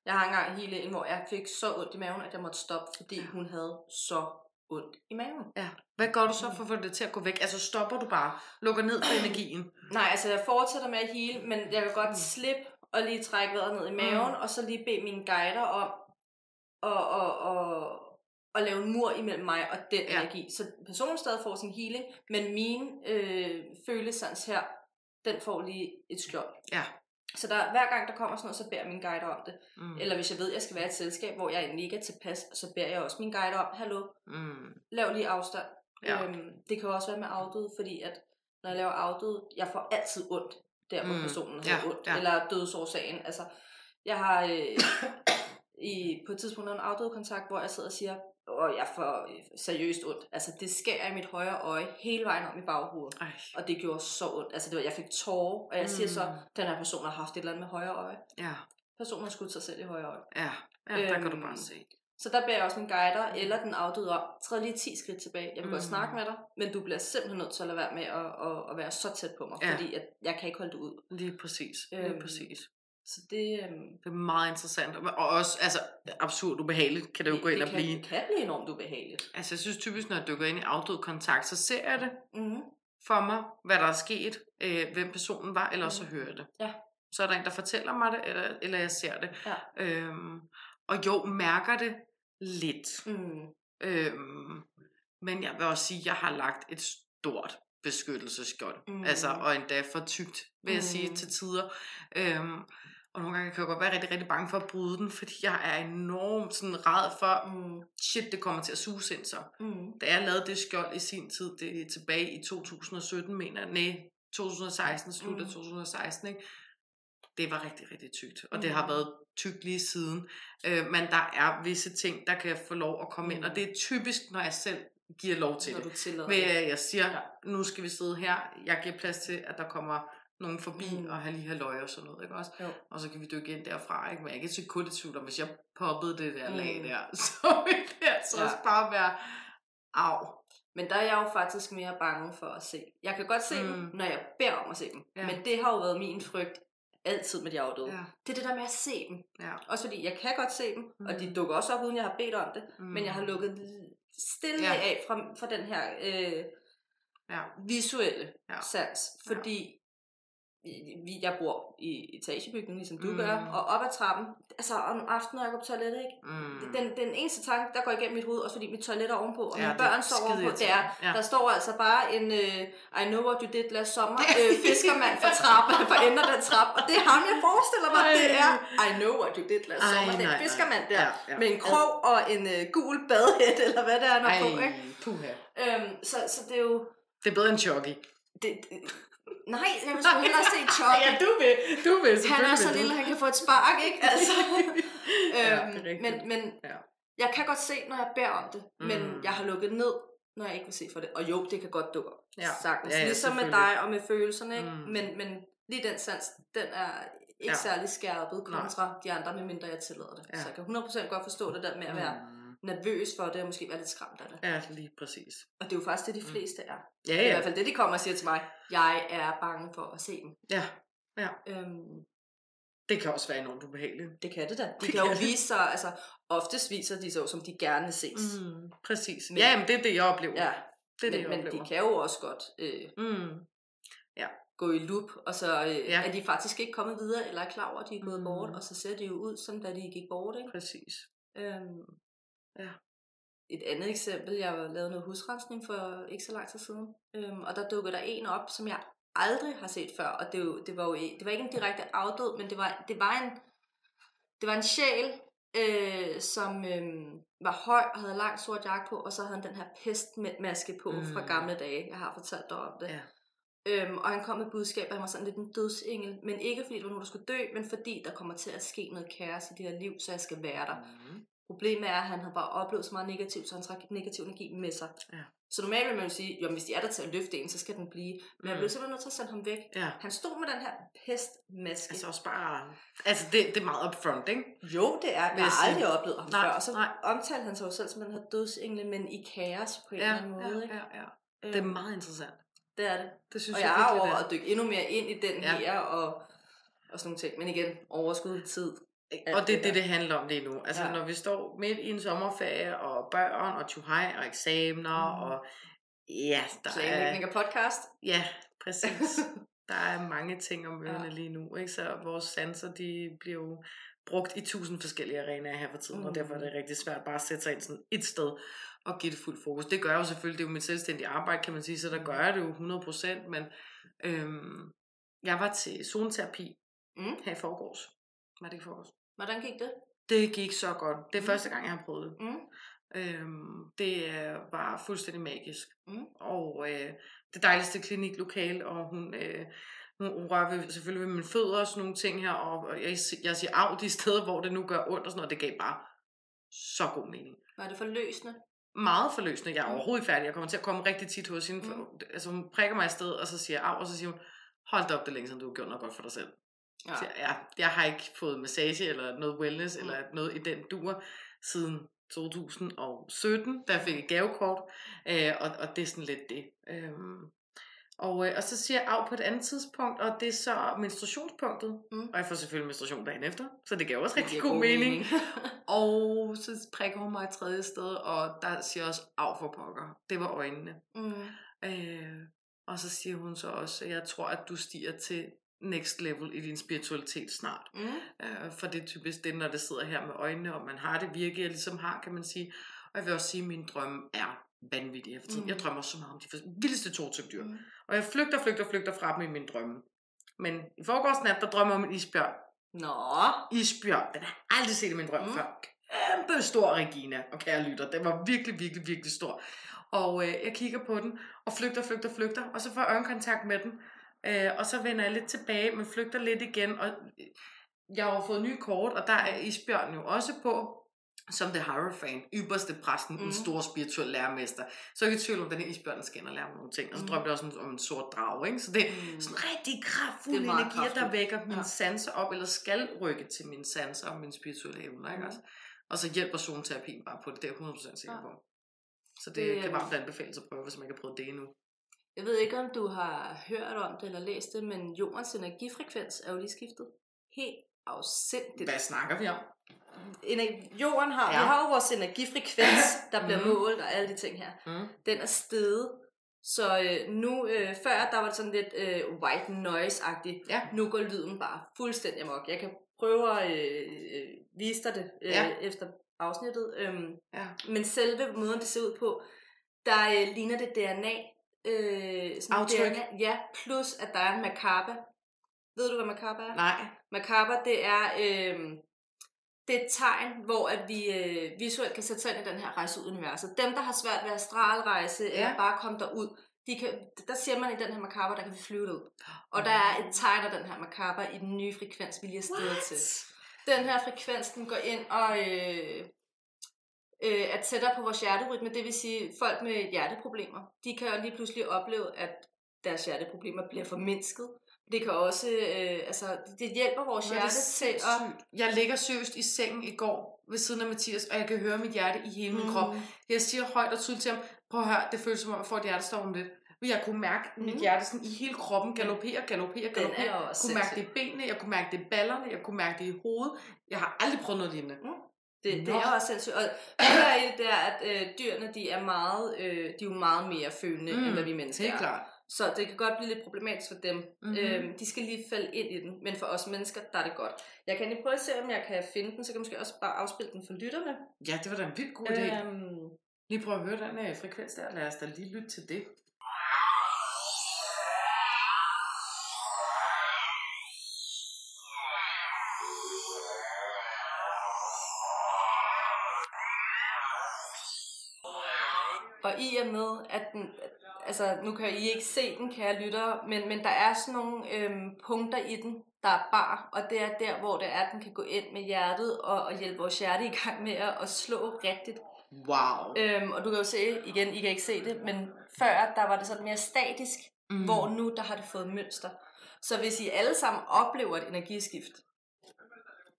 jeg har engang healet en, hvor jeg fik så ondt i maven, at jeg måtte stoppe, fordi Ja. hun havde så ondt i maven. Ja. Hvad gør du så for at få det til at gå væk? Altså stopper du bare? Lukker ned for energien? Nej, altså jeg fortsætter med at heal, men jeg kan godt Mm. slippe og lige trække vejret ned i maven, og så lige bede mine guider om at, at, at, at lave en mur imellem mig og den Ja. ja. energi. Så personen stadig får sin healing, men min øh, følesans her, den får lige et skjold. Ja. Så der, hver gang der kommer sådan noget, så beder jeg mine guider om det. Mm. Eller hvis jeg ved, at jeg skal være i et selskab, hvor jeg egentlig ikke er tilpas, så beder jeg også mine guider om, hallo, Mm. lav lige afstand. Ja. Øhm, det kan også være med afdøde, fordi at når jeg laver afdøde, jeg får altid ondt, der hvor Mm. personen Ja, har ondt, ja. eller dødsårsagen. Altså, jeg har øh, i, på et tidspunkt en afdøde kontakt, hvor jeg sidder og siger, og jeg får øh, seriøst ondt. Altså, det skærer i mit højre øje hele vejen om i baghovedet. Ej. Og det gjorde så ondt. Altså, det var, jeg fik tårer, og jeg siger så, Mm. den her person har haft et eller andet med højre øje. Ja. Personen har skudt sig selv i højre øje. Ja. Ja, der kan du Øhm, bare se. Så der beder jeg også min guider eller den afdøde om, træd lige 10 skridt tilbage. Jeg vil mm. godt Mm. snakke med dig, men du bliver simpelthen nødt til at lade være med at, at, at være så tæt på mig, Ja. fordi at jeg kan ikke holde det ud. Lige præcis. Lige Øhm, præcis. Så det, øhm, Det er meget interessant. Og også, altså, absurd ubehageligt kan det jo gå ind det og blive. det kan blive enormt ubehageligt. Altså, jeg synes typisk, når jeg dykker ind i afdød kontakt, så ser jeg det Mm-hmm. for mig, hvad der er sket, øh, hvem personen var, eller så Mm. hører jeg det. Ja. Så er der en, der fortæller mig det, eller, eller jeg ser det. Ja. Øhm, og jo, mærker det lidt. Mm. Øhm, men jeg vil også sige, at jeg har lagt et stort beskyttelsesskjold. Mm. Altså, og endda for tykt, vil jeg Mm. sige, til tider. Øhm, og nogle gange kan jeg godt være rigtig, rigtig bange for at bryde den, fordi jeg er enormt sådan ræd for, Mm. shit, det kommer til at suge ind så. Mm. Da jeg lavede det skjold i sin tid, det er tilbage i 2017, mener jeg, nej, 2016, slut af Mm. 2016, ikke? det var rigtig, rigtig tykt. Og Mm. det har været tykt lige siden. Øh, men der er visse ting, der kan få lov at komme ind, Mm. og det er typisk, når jeg selv giver lov til Når det. du tillader Ved det. at jeg siger, Ja. nu skal vi sidde her, jeg giver plads til, at der kommer nogen forbi Mm. og har lige halvøje og sådan noget, ikke også? Jo. Og så kan vi dykke ind derfra, ikke? Men jeg er ikke i tvivl om, hvis jeg poppede det der Mm. lag der, så ville det altså Ja. også bare være, af. Men der er jeg jo faktisk mere bange for at se. Jeg kan godt se mm. Mm. dem, når jeg beder om at se dem. Ja. Men det har jo været min frygt altid med de afdøde. Ja. Det er det der med at se dem. Ja. Også fordi jeg kan godt se dem, mm. og Mm. de dukker også op, uden jeg har bedt om det. Mm. Men jeg har lukket stille Ja. af fra, fra den her øh, Ja. visuelle ja. sans. Fordi vi, jeg bor i etagebygning, ligesom du mm. gør, og op ad trappen, altså om aftenen, når jeg går på toilettet, ikke? Mm. Den, den eneste tanke, der går igennem mit hoved, også fordi mit toilet er ovenpå, og ja, mine børn står ovenpå, det er, ja. der står altså bare en uh, I know what you did last sommer, uh, fiskermand fra trappen, for ender den trap, og det er ham, jeg forestiller mig, Ej. det er I know what you did last Ej, sommer, det er en fiskermand der, ja, ja. med en krog og en uh, gul badhæt, eller hvad det er, han har på, ikke? Puha. Øhm, så, så det er jo... Det er bedre end Chucky. Det, det, Nej, jeg vil sgu hellere se Chucky. ja, du vil. Du vil Han er så lille, han kan få et spark, ikke? Altså. øhm, ja, men men ja. jeg kan godt se, når jeg beder om det, mm. men jeg har lukket ned, når jeg ikke vil se for det. Og jo, det kan godt dukke ja. sagtens. Ja, ja, ligesom med dig og med følelserne, ikke? Mm. Men, men lige den sans, den er ikke ja. særlig skærpet kontra Nej. de andre, medmindre jeg tillader det. Ja. Så jeg kan 100% godt forstå det der med at være mm nervøs for det, og måske være lidt skræmt af det. Ja, lige præcis. Og det er jo faktisk det, de mm. fleste er. Ja, ja. Det er i hvert fald det, de kommer og siger til mig. Jeg er bange for at se dem. Ja, ja. Øhm, det kan også være enormt ubehageligt. Det kan det da. De det kan, kan jo vise sig, altså oftest viser de sig som de gerne ses. Mm, præcis. Men, ja, men det er det, jeg oplever. Ja, det er men, det, jeg men oplever. de kan jo også godt øh, mm. ja. gå i loop, og så øh, ja. er de faktisk ikke kommet videre, eller er klar over, at de er gået mm. bort, og så ser de jo ud, som da de gik bort. Ikke? Præcis. Øhm, ja et andet eksempel, jeg lavet noget husrensning for ikke så lang tid siden, øhm, og der dukkede der en op, som jeg aldrig har set før, og det, jo, det var jo det var ikke en direkte afdød, men det var, det var en det var en sjæl, øh, som øh, var høj og havde lang sort jakke på, og så havde han den her pestmaske på mm. fra gamle dage. Jeg har fortalt dig om det. Ja. Øhm, og han kom med budskab, at han var sådan lidt en dødsengel, men ikke fordi det var nogen, der skulle dø, men fordi der kommer til at ske noget kaos i det her liv, så jeg skal være der. Mm. Problemet er, at han har bare oplevet så meget negativt, så han trækker negativ energi med sig. Ja. Så normalt vil man jo sige, jo, hvis de er der til at løfte en, så skal den blive. Men mm. jeg blev simpelthen nødt til at sende ham væk. Ja. Han stod med den her pestmaske. Altså også bare... Altså det, det er meget upfront, ikke? Jo, det er. Jeg har aldrig oplevet ham nej, før. Og så nej. omtalte han sig jo selv som den her dødsengle, men i kaos på en ja, eller anden måde. Ja, ikke? ja, ja. Det er øhm, meget interessant. Det er det. det synes og jeg, jeg har overvejet at dykke endnu mere ind i den ja. her, og, og sådan nogle ting. Men igen, overskud tid og det er det, det handler om lige nu. Altså, ja. når vi står midt i en sommerferie, og børn, og tjuhej, og eksamener, mm. og ja, der så er... Så podcast? Ja, præcis. der er mange ting om ørerne ja. lige nu, ikke? Så vores sanser, de bliver jo brugt i tusind forskellige arenaer her for tiden, mm. og derfor er det rigtig svært bare at sætte sig ind sådan et sted og give det fuld fokus. Det gør jeg jo selvfølgelig, det er jo mit selvstændige arbejde, kan man sige, så der gør jeg det jo 100%, men øhm, jeg var til zoneterapi mm. her i forgårs. Var det i forgårs? Hvordan gik det? Det gik så godt. Det er mm. første gang, jeg har prøvet det. Mm. Øhm, det var fuldstændig magisk. Mm. Og øh, det dejligste kliniklokale, og hun, øh, hun, rører ved, selvfølgelig ved mine fødder og sådan nogle ting her, og jeg, jeg siger af de steder, hvor det nu gør ondt og sådan noget. Det gav bare så god mening. Var det forløsende? Meget forløsende. Jeg er mm. overhovedet færdig. Jeg kommer til at komme rigtig tit hos hende. Mm. Altså hun prikker mig afsted, og så siger jeg af, og så siger hun, hold da op, det længe siden du har gjort noget godt for dig selv. Ja. Så, ja, jeg har ikke fået massage eller noget wellness mm. eller noget i den dur siden 2017, da jeg fik et gavekort, øh, og, og det er sådan lidt det. Øhm, og, øh, og så siger jeg af på et andet tidspunkt, og det er så menstruationspunktet, mm. og jeg får selvfølgelig menstruation dagen efter, så det gav også rigtig god, god mening. mening. og så prikker hun mig et tredje sted, og der siger også af for pokker. Det var øjnene. Mm. Øh, og så siger hun så også, at jeg tror, at du stiger til next level i din spiritualitet snart. Mm. Øh, for det er typisk det, når det sidder her med øjnene, og man har det virke, jeg ligesom har, kan man sige. Og jeg vil også sige, at min drøm er vanvittig efter tiden. Mm. Jeg drømmer så meget om de vildeste dyr. Mm. Og jeg flygter, flygter, flygter fra dem i min drømme. Men i forgårsnat, der drømmer om en isbjørn. Nå. Isbjørn, den har jeg aldrig set i min drøm mm. før. Kæmpe stor Regina, og kære lytter. Den var virkelig, virkelig, virkelig stor. Og øh, jeg kigger på den, og flygter, flygter, flygter, og så får jeg øjenkontakt med den. Øh, og så vender jeg lidt tilbage, men flygter lidt igen. Og øh, jeg har jo fået nye kort, og der er isbjørnen jo også på, som The Hierophant, ypperste præsten, mm. en stor spirituel lærermester. Så er jeg i tvivl om, den her isbjørn skal ind og lære mig nogle ting. Og så mm. drømte jeg også om, en sort drag. Ikke? Så det er mm. sådan rigtig kraftfulde energier, kraftigt. der vækker mine ja. sanser op, eller skal rykke til mine sanser og mine spirituelle evner. Ikke? Mm. Og så hjælper zoneterapien bare på det, det er jeg 100% sikker på. Så det, det kan varmt anbefales at prøve, hvis man ikke har prøvet det endnu. Jeg ved ikke, om du har hørt om det eller læst det, men jordens energifrekvens er jo lige skiftet. Helt afsindigt. Hvad snakker vi om? Jorden har, ja. vi har jo vores energifrekvens, der bliver mm. målt og alle de ting her. Mm. Den er steget Så øh, nu, øh, før der var det sådan lidt øh, white noise-agtigt. Ja. Nu går lyden bare fuldstændig amok. Jeg kan prøve at øh, øh, vise dig det øh, Ja. efter afsnittet. Øhm, Ja. men selve måden, det ser ud på, der øh, ligner det DNA. Øh, sådan Aftryk. DNA. Ja, plus at der er en macabre. Ved du, hvad macabre er? Nej. Macabre, det er, øh, det er et tegn, hvor at vi øh, visuelt kan sætte sig ind i den her rejse ud i universet. Dem, der har svært ved astralrejse, ja. eller bare komme derud, de kan, der siger man i den her macabre, der kan vi flyve derud. Og der er et tegn af den her macabre i den nye frekvens, vi lige er stedet til. Den her frekvens, den går ind og øh, øh, er tættere på vores hjerterytme, det vil sige folk med hjerteproblemer. De kan jo lige pludselig opleve, at deres hjerteproblemer bliver formindsket. Det kan også, øh, altså, det hjælper vores Hvor er hjerte til at... Jeg ligger seriøst i sengen i går ved siden af Mathias, og jeg kan høre mit hjerte i hele min Mm. krop. Jeg siger højt og tydeligt til ham, prøv at høre, det føles som om, jeg får et hjertestop om lidt. Jeg kunne mærke mm. mit hjerte sådan i hele kroppen galopere, galopere, galopere. er Jeg kunne mærke det i benene, jeg kunne mærke det i ballerne, jeg kunne mærke det i hovedet. Jeg har aldrig prøvet noget lignende. Det, det er også sindssygt. Og det der er det, det er, at øh, dyrene, de er meget, øh, de er jo meget mere følende, mm, end hvad vi mennesker Helt er. klart. Så det kan godt blive lidt problematisk for dem. Mhm. Mm-hmm. Øhm, de skal lige falde ind i den. Men for os mennesker, der er det godt. Jeg kan lige prøve at se, om jeg kan finde den, så kan jeg måske også bare afspille den for lytterne. Ja, det var da en vildt god idé. Øhm, Lige prøv at høre den her frekvens der. Lad os da lige lytte til det. Og i og med, at den, altså nu kan I ikke se den, kære lyttere, men, men der er sådan nogle øhm, punkter i den, der er bar, og det er der, hvor det er, at den kan gå ind med hjertet og, og hjælpe vores hjerte i gang med at, at slå rigtigt. Wow. Øhm, og du kan jo se, igen, I kan ikke se det, men før, der var det sådan mere statisk, Mm. mm. hvor nu, der har det fået mønster. Så hvis I alle sammen oplever et energiskift,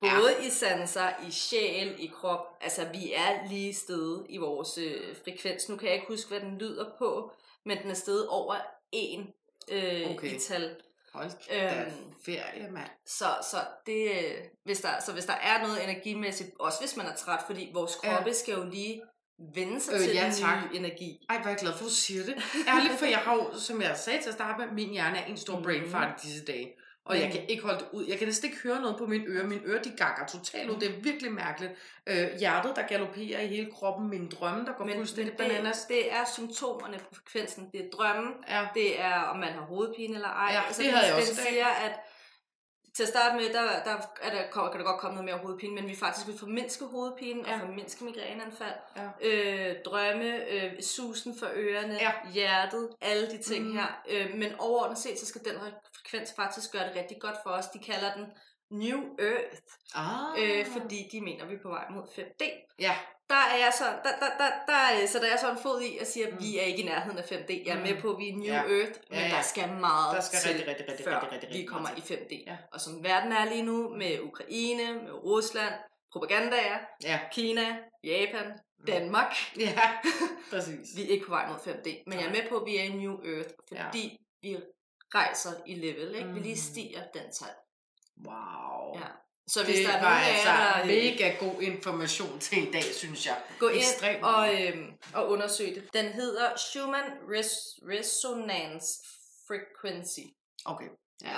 både ja. i sanser, i sjæl, i krop, altså vi er lige stedet i vores øh, frekvens. Nu kan jeg ikke huske, hvad den lyder på, men den er stedet over en øh, Okay. i tal. Hold da Øhm, ferie, mand. Så, så, det, øh, hvis der, så hvis der er noget energimæssigt, også hvis man er træt, fordi vores Ja. kroppe skal jo lige vende sig Øh, til ja, den tak. nye energi. Ej, hvor er jeg glad for, at du siger det. Ærligt, for jeg har jo, som jeg sagde til at starte med, min hjerne er en stor Mhm. brain fart i disse dage. Og jeg kan ikke holde det ud. Jeg kan næsten ikke høre noget på mine ører. Mine ører, de gakker totalt ud. Det er virkelig mærkeligt. Øh, hjertet, der galopperer i hele kroppen. Mine drømme, der går Men, fuldstændig men bananas. det, det er symptomerne på frekvensen. Det er drømmen, Ja. det er, om man har hovedpine eller ej. Ja, altså, det den, havde jeg den også dag. siger, at til at starte med, der, der, er der kan der godt komme noget mere hovedpine, men vi faktisk vil formindske hovedpine Ja. og formindske migræneanfald. Ja. Øh, drømme, øh, susen for ørerne, Ja. hjertet, alle de ting Mm. mm. her. Øh, men overordnet set, så skal den her frekvens faktisk gøre det rigtig godt for os. De kalder den New Earth, Ah. øh, fordi de mener, vi er på vej mod 5D Ja. Der er jeg så, der, der, der, der, så der er så en fod i at sige, at Mm. vi er ikke i nærheden af 5D. Jeg er Mm. med på, at vi er New Ja. Earth, men Ja, ja. der skal meget Der skal til, rigtig, rigtig, rigtig, før rigtig, rigtig, vi rigtig kommer meget i 5D. Ja. Og som verden er lige nu, med Ukraine, med Rusland, propagandaer, Ja. Kina, Japan, Danmark, Ja, præcis. vi er ikke på vej mod 5D. Men jeg er med på, at vi er i New Earth, fordi vi rejser i level. Ikke? Vi lige Mm. stiger den tal. Wow. Ja. Så hvis det der er var nogen af altså jer, der... øh, mega god information til i dag, synes jeg. Gå ind Ekstremt og, øhm, og undersøg det. Den hedder Schumann Res- Resonance Frequency. Okay. Yes.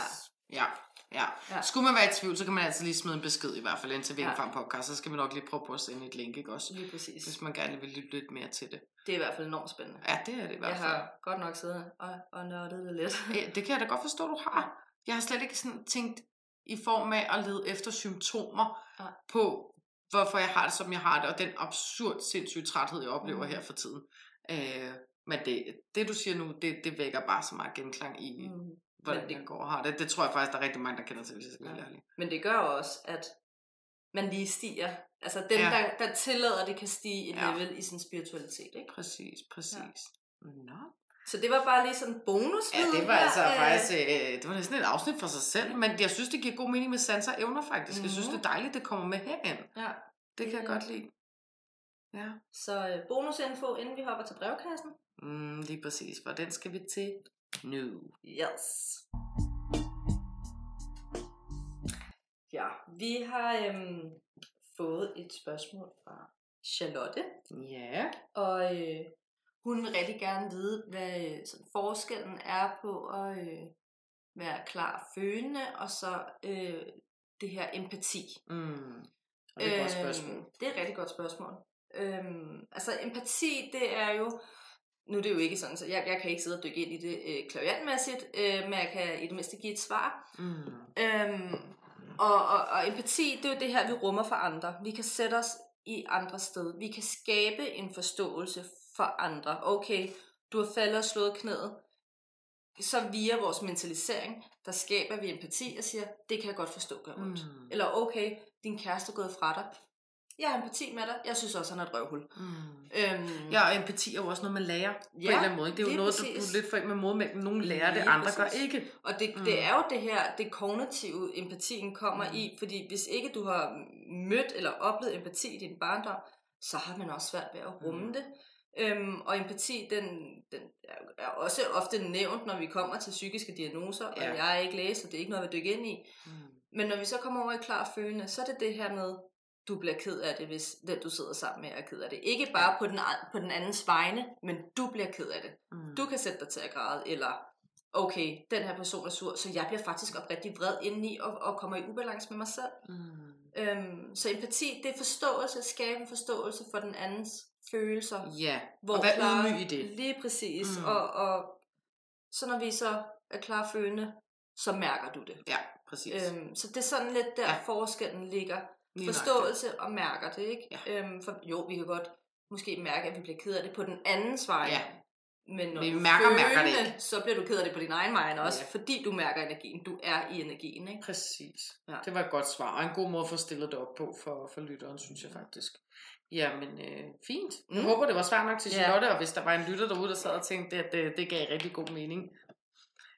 Ja. Ja. Ja. Ja. Skulle man være i tvivl, så kan man altid lige smide en besked i hvert fald ind til Ja. Vingfarm Podcast, så skal vi nok lige prøve på at sende et link, ikke også? Lige præcis. Hvis man gerne vil lytte lidt mere til det. Det er i hvert fald enormt spændende. Ja, det er det i hvert Jeg fald. har godt nok siddet og, og nørdet det lidt. Ja, det kan jeg da godt forstå, du har. Jeg har slet ikke sådan tænkt i form af at lede efter symptomer Nej. på, hvorfor jeg har det, som jeg har det, og den absurd sindssyge træthed, jeg oplever Mm. her for tiden. Øh, men det, det, du siger nu, det, det vækker bare så meget genklang i, mm. hvordan det- jeg går og har det. Det tror jeg faktisk, der er rigtig mange, der kender til, hvis jeg skal være Ja. Men det gør også, at man lige stiger. Altså dem, Ja. der, der tillader, det kan stige et ja. level i sin spiritualitet. Ikke? Præcis, præcis. Ja. Nå. Så det var bare lige sådan en bonus. Ja, det var altså faktisk, øh, det var næsten et afsnit for sig selv, men jeg synes, det giver god mening med sanser og evner faktisk. Jeg synes, Mhm. det er dejligt, det kommer med herind. Ja. Det kan jeg godt lide. Ja. Så øh, bonusinfo, inden vi hopper til brevkassen. Mm, lige præcis, for den skal vi til nu. Yes. Ja, vi har øhm, fået et spørgsmål fra Charlotte, Ja. og øh, hun vil rigtig gerne vide, hvad øh, sådan, forskellen er på at øh, være klar følende, og så øh, det her empati. Mm. Og det er et godt spørgsmål. Øhm, det er et rigtig godt spørgsmål. Øhm, altså empati, det er jo, nu er det jo ikke sådan, så jeg, jeg kan ikke sidde og dykke ind i det øh, klaviantmæssigt, øh, men jeg kan i det mindste give et svar. Mm. Øhm, og, og, og empati, det er jo det her, vi rummer for andre. Vi kan sætte os i andre sted. Vi kan skabe en forståelse for andre. Okay, du har faldet og slået knæet. Så via vores mentalisering, der skaber vi empati og siger, det kan jeg godt forstå gør ondt. Mm. Eller okay, din kæreste er gået fra dig. Jeg har empati med dig. Jeg synes også, han er et røvhul. Mm. Øhm, ja, og empati er jo også noget, man lærer ja, på en eller anden måde. Det er jo noget, præcis. du, lidt for med modermælken. Nogle lærer det, andre præcis. gør ikke. Og det, mm. det er jo det her, det kognitive empatien kommer mm. i. Fordi hvis ikke du har mødt eller oplevet empati i din barndom, så har man også svært ved at rumme mm. det. Øhm, og empati, den, den er også ofte nævnt, når vi kommer til psykiske diagnoser, ja. og jeg er ikke læst, så det er ikke noget, vi dykker ind i. Mm. Men når vi så kommer over i klar følende, så er det det her med, du bliver ked af det, hvis den du sidder sammen med er ked af det. Ikke bare ja. på, den, på den andens vegne, men du bliver ked af det. Mm. Du kan sætte dig til at græde, eller okay, den her person er sur, så jeg bliver faktisk oprigtig vred indeni og, og kommer i ubalance med mig selv. Mm. Øhm, så empati, det er forståelse, at skabe en forståelse for den andens følelser. Ja, hvor og hvad ydmyg i det. Lige præcis. Mm. Og, og så når vi så er klar følende, så mærker du det. Ja, præcis. Øhm, så det er sådan lidt der ja. forskellen ligger. Lige Forståelse nok. og mærker det, ikke? Ja. Øhm, for jo, vi kan godt måske mærke, at vi bliver ked af det på den andens vej. Ja. Men når vi du mærker, følende, mærker det ikke. så bliver du ked af det på din egen vej også, ja. fordi du mærker energien. Du er i energien, ikke? Præcis. Ja. Det var et godt svar, og en god måde at få stillet det op på for, for lytteren, synes jeg faktisk. Jamen, øh, fint. Jeg mm. håber, det var svar nok til Charlotte, ja. og hvis der var en lytter derude, der sad og tænkte, at det, det gav rigtig god mening.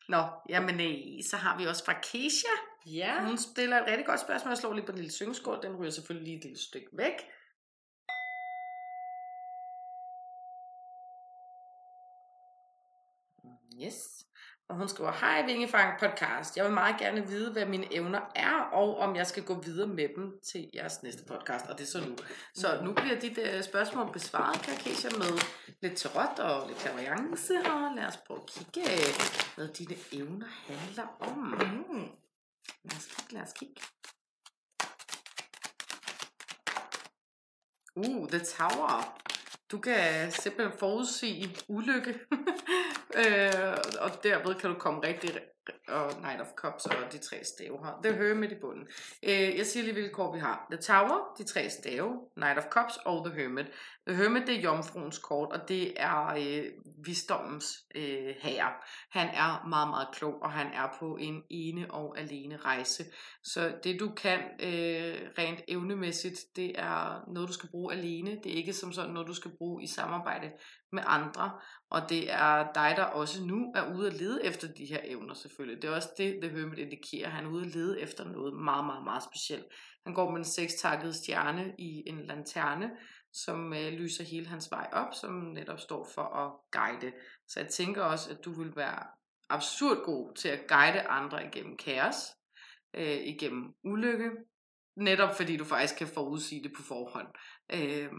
Nå, jamen, øh, så har vi også fra Keisha. Ja. Hun stiller et rigtig godt spørgsmål. Jeg slår lige på den lille syngskål. Den ryger selvfølgelig lige et lille stykke væk. Yes. Og hun skriver, hej Vingefang podcast. Jeg vil meget gerne vide, hvad mine evner er, og om jeg skal gå videre med dem til jeres næste podcast. Og det er så nu. Så nu bliver dit uh, spørgsmål besvaret, Kakesha, med lidt tarot og lidt clairvoyance. Og lad os prøve at kigge, hvad dine evner handler om. Mm. Lad os kigge, lad os kigge. Uh, The Tower. Du kan simpelthen forudsige ulykke, øh, og derved kan du komme rigtig og Knight of Cups og de tre stave her. The Hermit i bunden. Øh, jeg siger lige, hvilke kort vi har. The Tower, de tre stave, Knight of Cups og The Hermit. The Hermit, det er jomfruens kort, og det er øh, visdommens øh, herre. Han er meget, meget klog, og han er på en ene og alene rejse. Så det du kan øh, rent evnemæssigt, det er noget, du skal bruge alene. Det er ikke som sådan noget, du skal bruge i samarbejde med andre. Og det er dig, der også nu er ude at lede efter de her evner selvfølgelig. Det er også det, The Hermit indikerer. Han er ude at lede efter noget meget, meget, meget specielt. Han går med en sekstakket stjerne i en lanterne, som øh, lyser hele hans vej op, som netop står for at guide. Så jeg tænker også, at du vil være absurd god til at guide andre igennem kaos, øh, igennem ulykke, netop fordi du faktisk kan forudsige det på forhånd. Øh,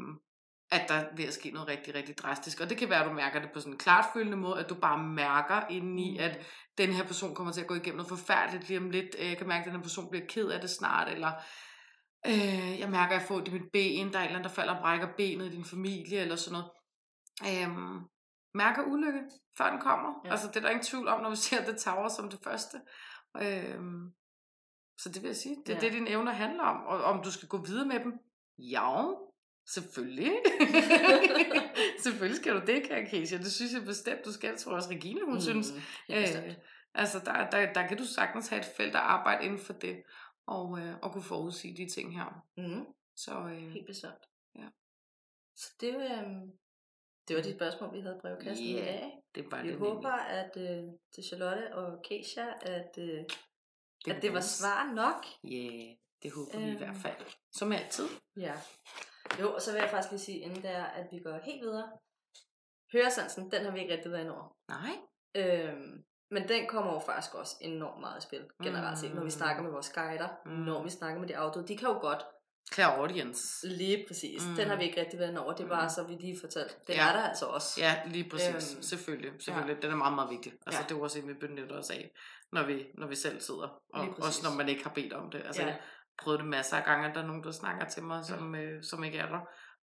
at der er ved at ske noget rigtig, rigtig drastisk. Og det kan være, at du mærker det på sådan en klartfølende måde, at du bare mærker indeni, mm. at den her person kommer til at gå igennem noget forfærdeligt lige om lidt. Øh, jeg kan mærke, at den her person bliver ked af det snart, eller øh, jeg mærker, at jeg får det i mit ben, der er en eller anden, der falder og brækker benet i din familie, eller sådan noget. Øh, mærker ulykke, før den kommer. Ja. Altså, det er der ingen tvivl om, når vi ser det tower som det første. Øh, så det vil jeg sige, det er ja. det, dine evner handler om. Og om du skal gå videre med dem, ja, Selvfølgelig. Selvfølgelig skal du det, Kære Keisha. Det synes jeg bestemt, du skal. Jeg tror også, Regina, hun mm, synes. Øh, altså, der, der, der kan du sagtens have et felt at arbejde inden for det, og, øh, og kunne forudsige de ting her. Mm. Så, øh, Helt bestemt. Ja. Så det, øh, det var de spørgsmål, vi havde i brevkassen yeah, i dag. det var vi det håber, at øh, til Charlotte og Keisha, at, øh, det, at det var svar nok. Ja, yeah, det håber øhm, vi i hvert øhm. fald. Som altid. Ja. Jo, og så vil jeg faktisk lige sige, inden det er, at vi går helt videre. Høresansen, den har vi ikke rigtig været ind over. Nej. Øhm, men den kommer jo faktisk også enormt meget i spil, generelt set, når vi snakker med vores guider, mm. når vi snakker med de afdøde. De kan jo godt Clairaudience. Lige præcis. Mm. Den har vi ikke rigtig været over. Det bare mm. så, vi lige fortalt. Den Ja. er der altså også. Ja, lige præcis. Øhm, selvfølgelig. selvfølgelig. Den er meget, meget vigtig. Altså, Ja. det er jo også en, vi benytter os af, når vi, når vi selv sidder. Og også når man ikke har bedt om det. Altså, Ja. Prøvet det masser af gange, at der er nogen, der snakker til mig, som, øh, som ikke er der.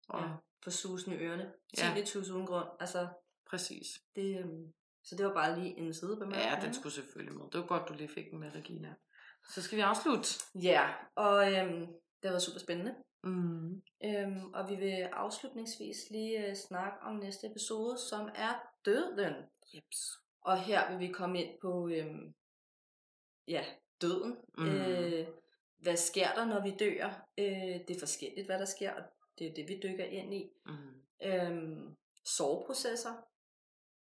Og, Ja. På susen i ørerne. Ja. Tinnitus uden grund. Altså, Præcis. det, øhm, så det var bare lige en sidebemærkning. Ja, den skulle selvfølgelig med. Det var godt, du lige fik den med, Regina. Så skal vi afslutte. Ja, og øhm, det været super spændende. Mm. Øhm, og vi vil afslutningsvis lige øh, snakke om næste episode, som er døden. Jeps. Og her vil vi komme ind på, øhm, ja, døden. Mm. Øh, hvad sker der, når vi dør? Øh, det er forskelligt, hvad der sker, og det er det, vi dykker ind i. Mm. Øhm, soveprocesser,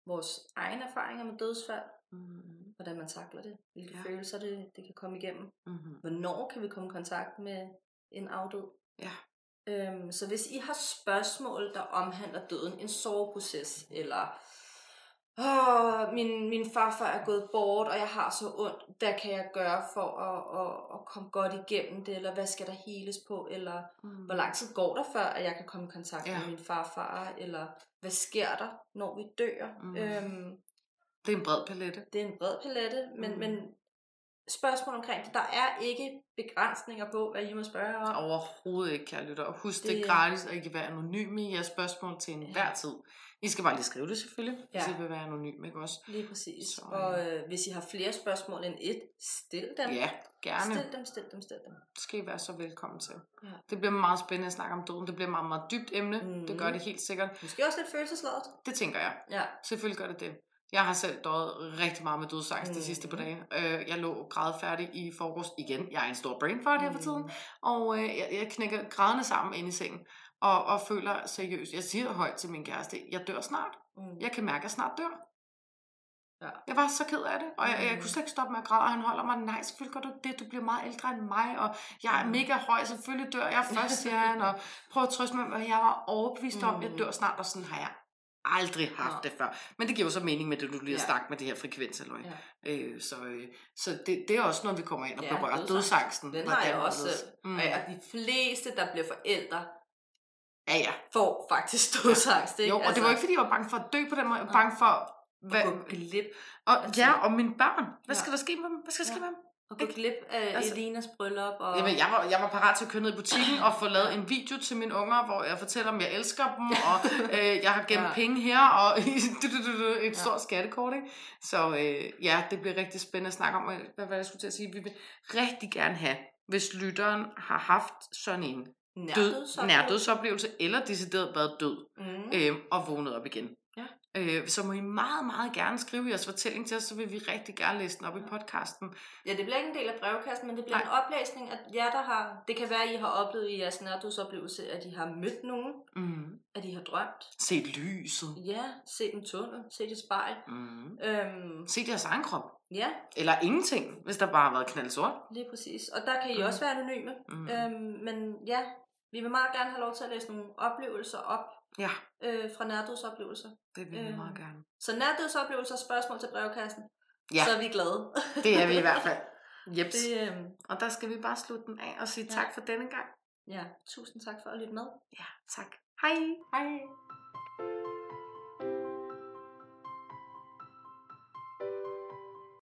vores egne erfaringer med dødsfald, Mm. hvordan man takler det, hvilke Ja. følelser det, det kan komme igennem. Mm. Hvornår kan vi komme i kontakt med en afdød? Ja. Øhm, så hvis I har spørgsmål, der omhandler døden, en soveproces, eller Åh, min, min farfar er gået bort, og jeg har så ondt. Hvad kan jeg gøre for at, at, at komme godt igennem det? Eller hvad skal der heles på? Eller Mm. hvor lang tid går der, før at jeg kan komme i kontakt Ja. med min farfar? Eller hvad sker der, når vi dør? Mm. Øhm, Det er en bred palette. det er en bred palette, men, Mm. men spørgsmål omkring det, der er ikke begrænsninger på, hvad I må spørge om. Overhovedet ikke, kære lytter. Og husk, det, Det- er gratis, og I kan være anonyme i jeres spørgsmål til enhver Ja. tid. I skal bare lige skrive det selvfølgelig, ja. hvis. I vil være anonyme, ikke også? Lige præcis. Så, Og øh, hvis I har flere spørgsmål end et, stil dem. Ja, gerne. Stil dem, stil dem, stil dem. Det skal I være så velkommen til. Ja. Det bliver meget spændende at snakke om døden. Det bliver et meget, meget dybt emne. Mhm. Det gør det helt sikkert. Måske også lidt følelsesladet. Det tænker jeg. Ja. Selvfølgelig gør det det. Jeg har selv døjet rigtig meget med dødsangst mm. de sidste par dage. Øh, jeg lå grædfærdig i forgårs igen. Jeg er en stor brain fart her for Mm. tiden. Og øh, jeg, jeg knækker grædende sammen inde i sengen. Og, og føler seriøst, jeg siger højt til min kæreste, jeg dør snart. Mm. Jeg kan mærke, at jeg snart dør. Ja. Jeg var så ked af det, og jeg, jeg Mm. kunne slet ikke stoppe med at græde, og han holder mig, nej, selvfølgelig gør du det, du bliver meget ældre end mig, og jeg er Mm. mega høj, selvfølgelig dør jeg først, siger han, og prøv at trøste mig, og jeg var overbevist om, at jeg Mm. dør snart, og sådan har jeg aldrig haft Ja. det før. Men det giver jo så mening med det, du lige har Ja. sagt med det her frekvensaløg. Ja. Øh, så øh, så det, det er også noget, vi kommer ind og Ja, berører. dødsangst. Dødsangsten. Den har jeg også. Mm. Mm. Og de fleste, der bliver forældre, Ja, ja. får faktisk dødsangst. Ikke? Jo, og det var ikke, fordi jeg var bange for at dø på den måde. Jeg var bange for... Hvad? Hvad, at gå glip, og, altså- ja, og mine børn. Hvad Ja. skal der ske med dem? Hvad skal der ske Ja. med dem? at gå glip af Altså- altså, Elinas bryllup. Og... Jamen, jeg var, jeg var parat til at køre ned i butikken og få lavet en video til mine unger, hvor jeg fortæller dem, jeg elsker dem, og øh, jeg har gemt ja. Penge her, og et Ja. stort skattekort. Ikke? Så øh, ja, det bliver rigtig spændende at snakke om. Hvad det, jeg skulle til at sige? Vi vil rigtig gerne have, hvis lytteren har haft sådan en død, Nærdødsoplevelse. eller decideret været død, Mm. øh, og vågnet op igen. Ja. Øh, så må I meget, meget gerne skrive jeres fortælling til os, så vil vi rigtig gerne læse den op i podcasten. Ja, det bliver ikke en del af brevkassen, men det bliver Nej. en oplæsning af jer, der har... Det kan være, at I har oplevet i jeres nærdødsoplevelse, at I har mødt nogen, Mm. at I har drømt. Set lyset. Ja, set en tunnel, set et spejl. Mm. Øhm, Set jeres egen krop. ja, Eller ingenting, hvis der bare har været knaldsort. lige præcis. Og der kan I Mhm. også være anonyme. Mm. Øhm, men ja, vi vil meget gerne have lov til at læse nogle oplevelser op Ja, øh, fra nærdødsoplevelser. det vil vi Øh. meget gerne. Så nærdødsoplevelser, spørgsmål til brevkassen, Ja. så er vi glade. Det er vi i hvert fald. Jeps. det, øhm, Og der skal vi bare slutte den af og sige Ja. tak for denne gang. ja, tusind tak for at lytte med. Ja, tak. Hej. Hej.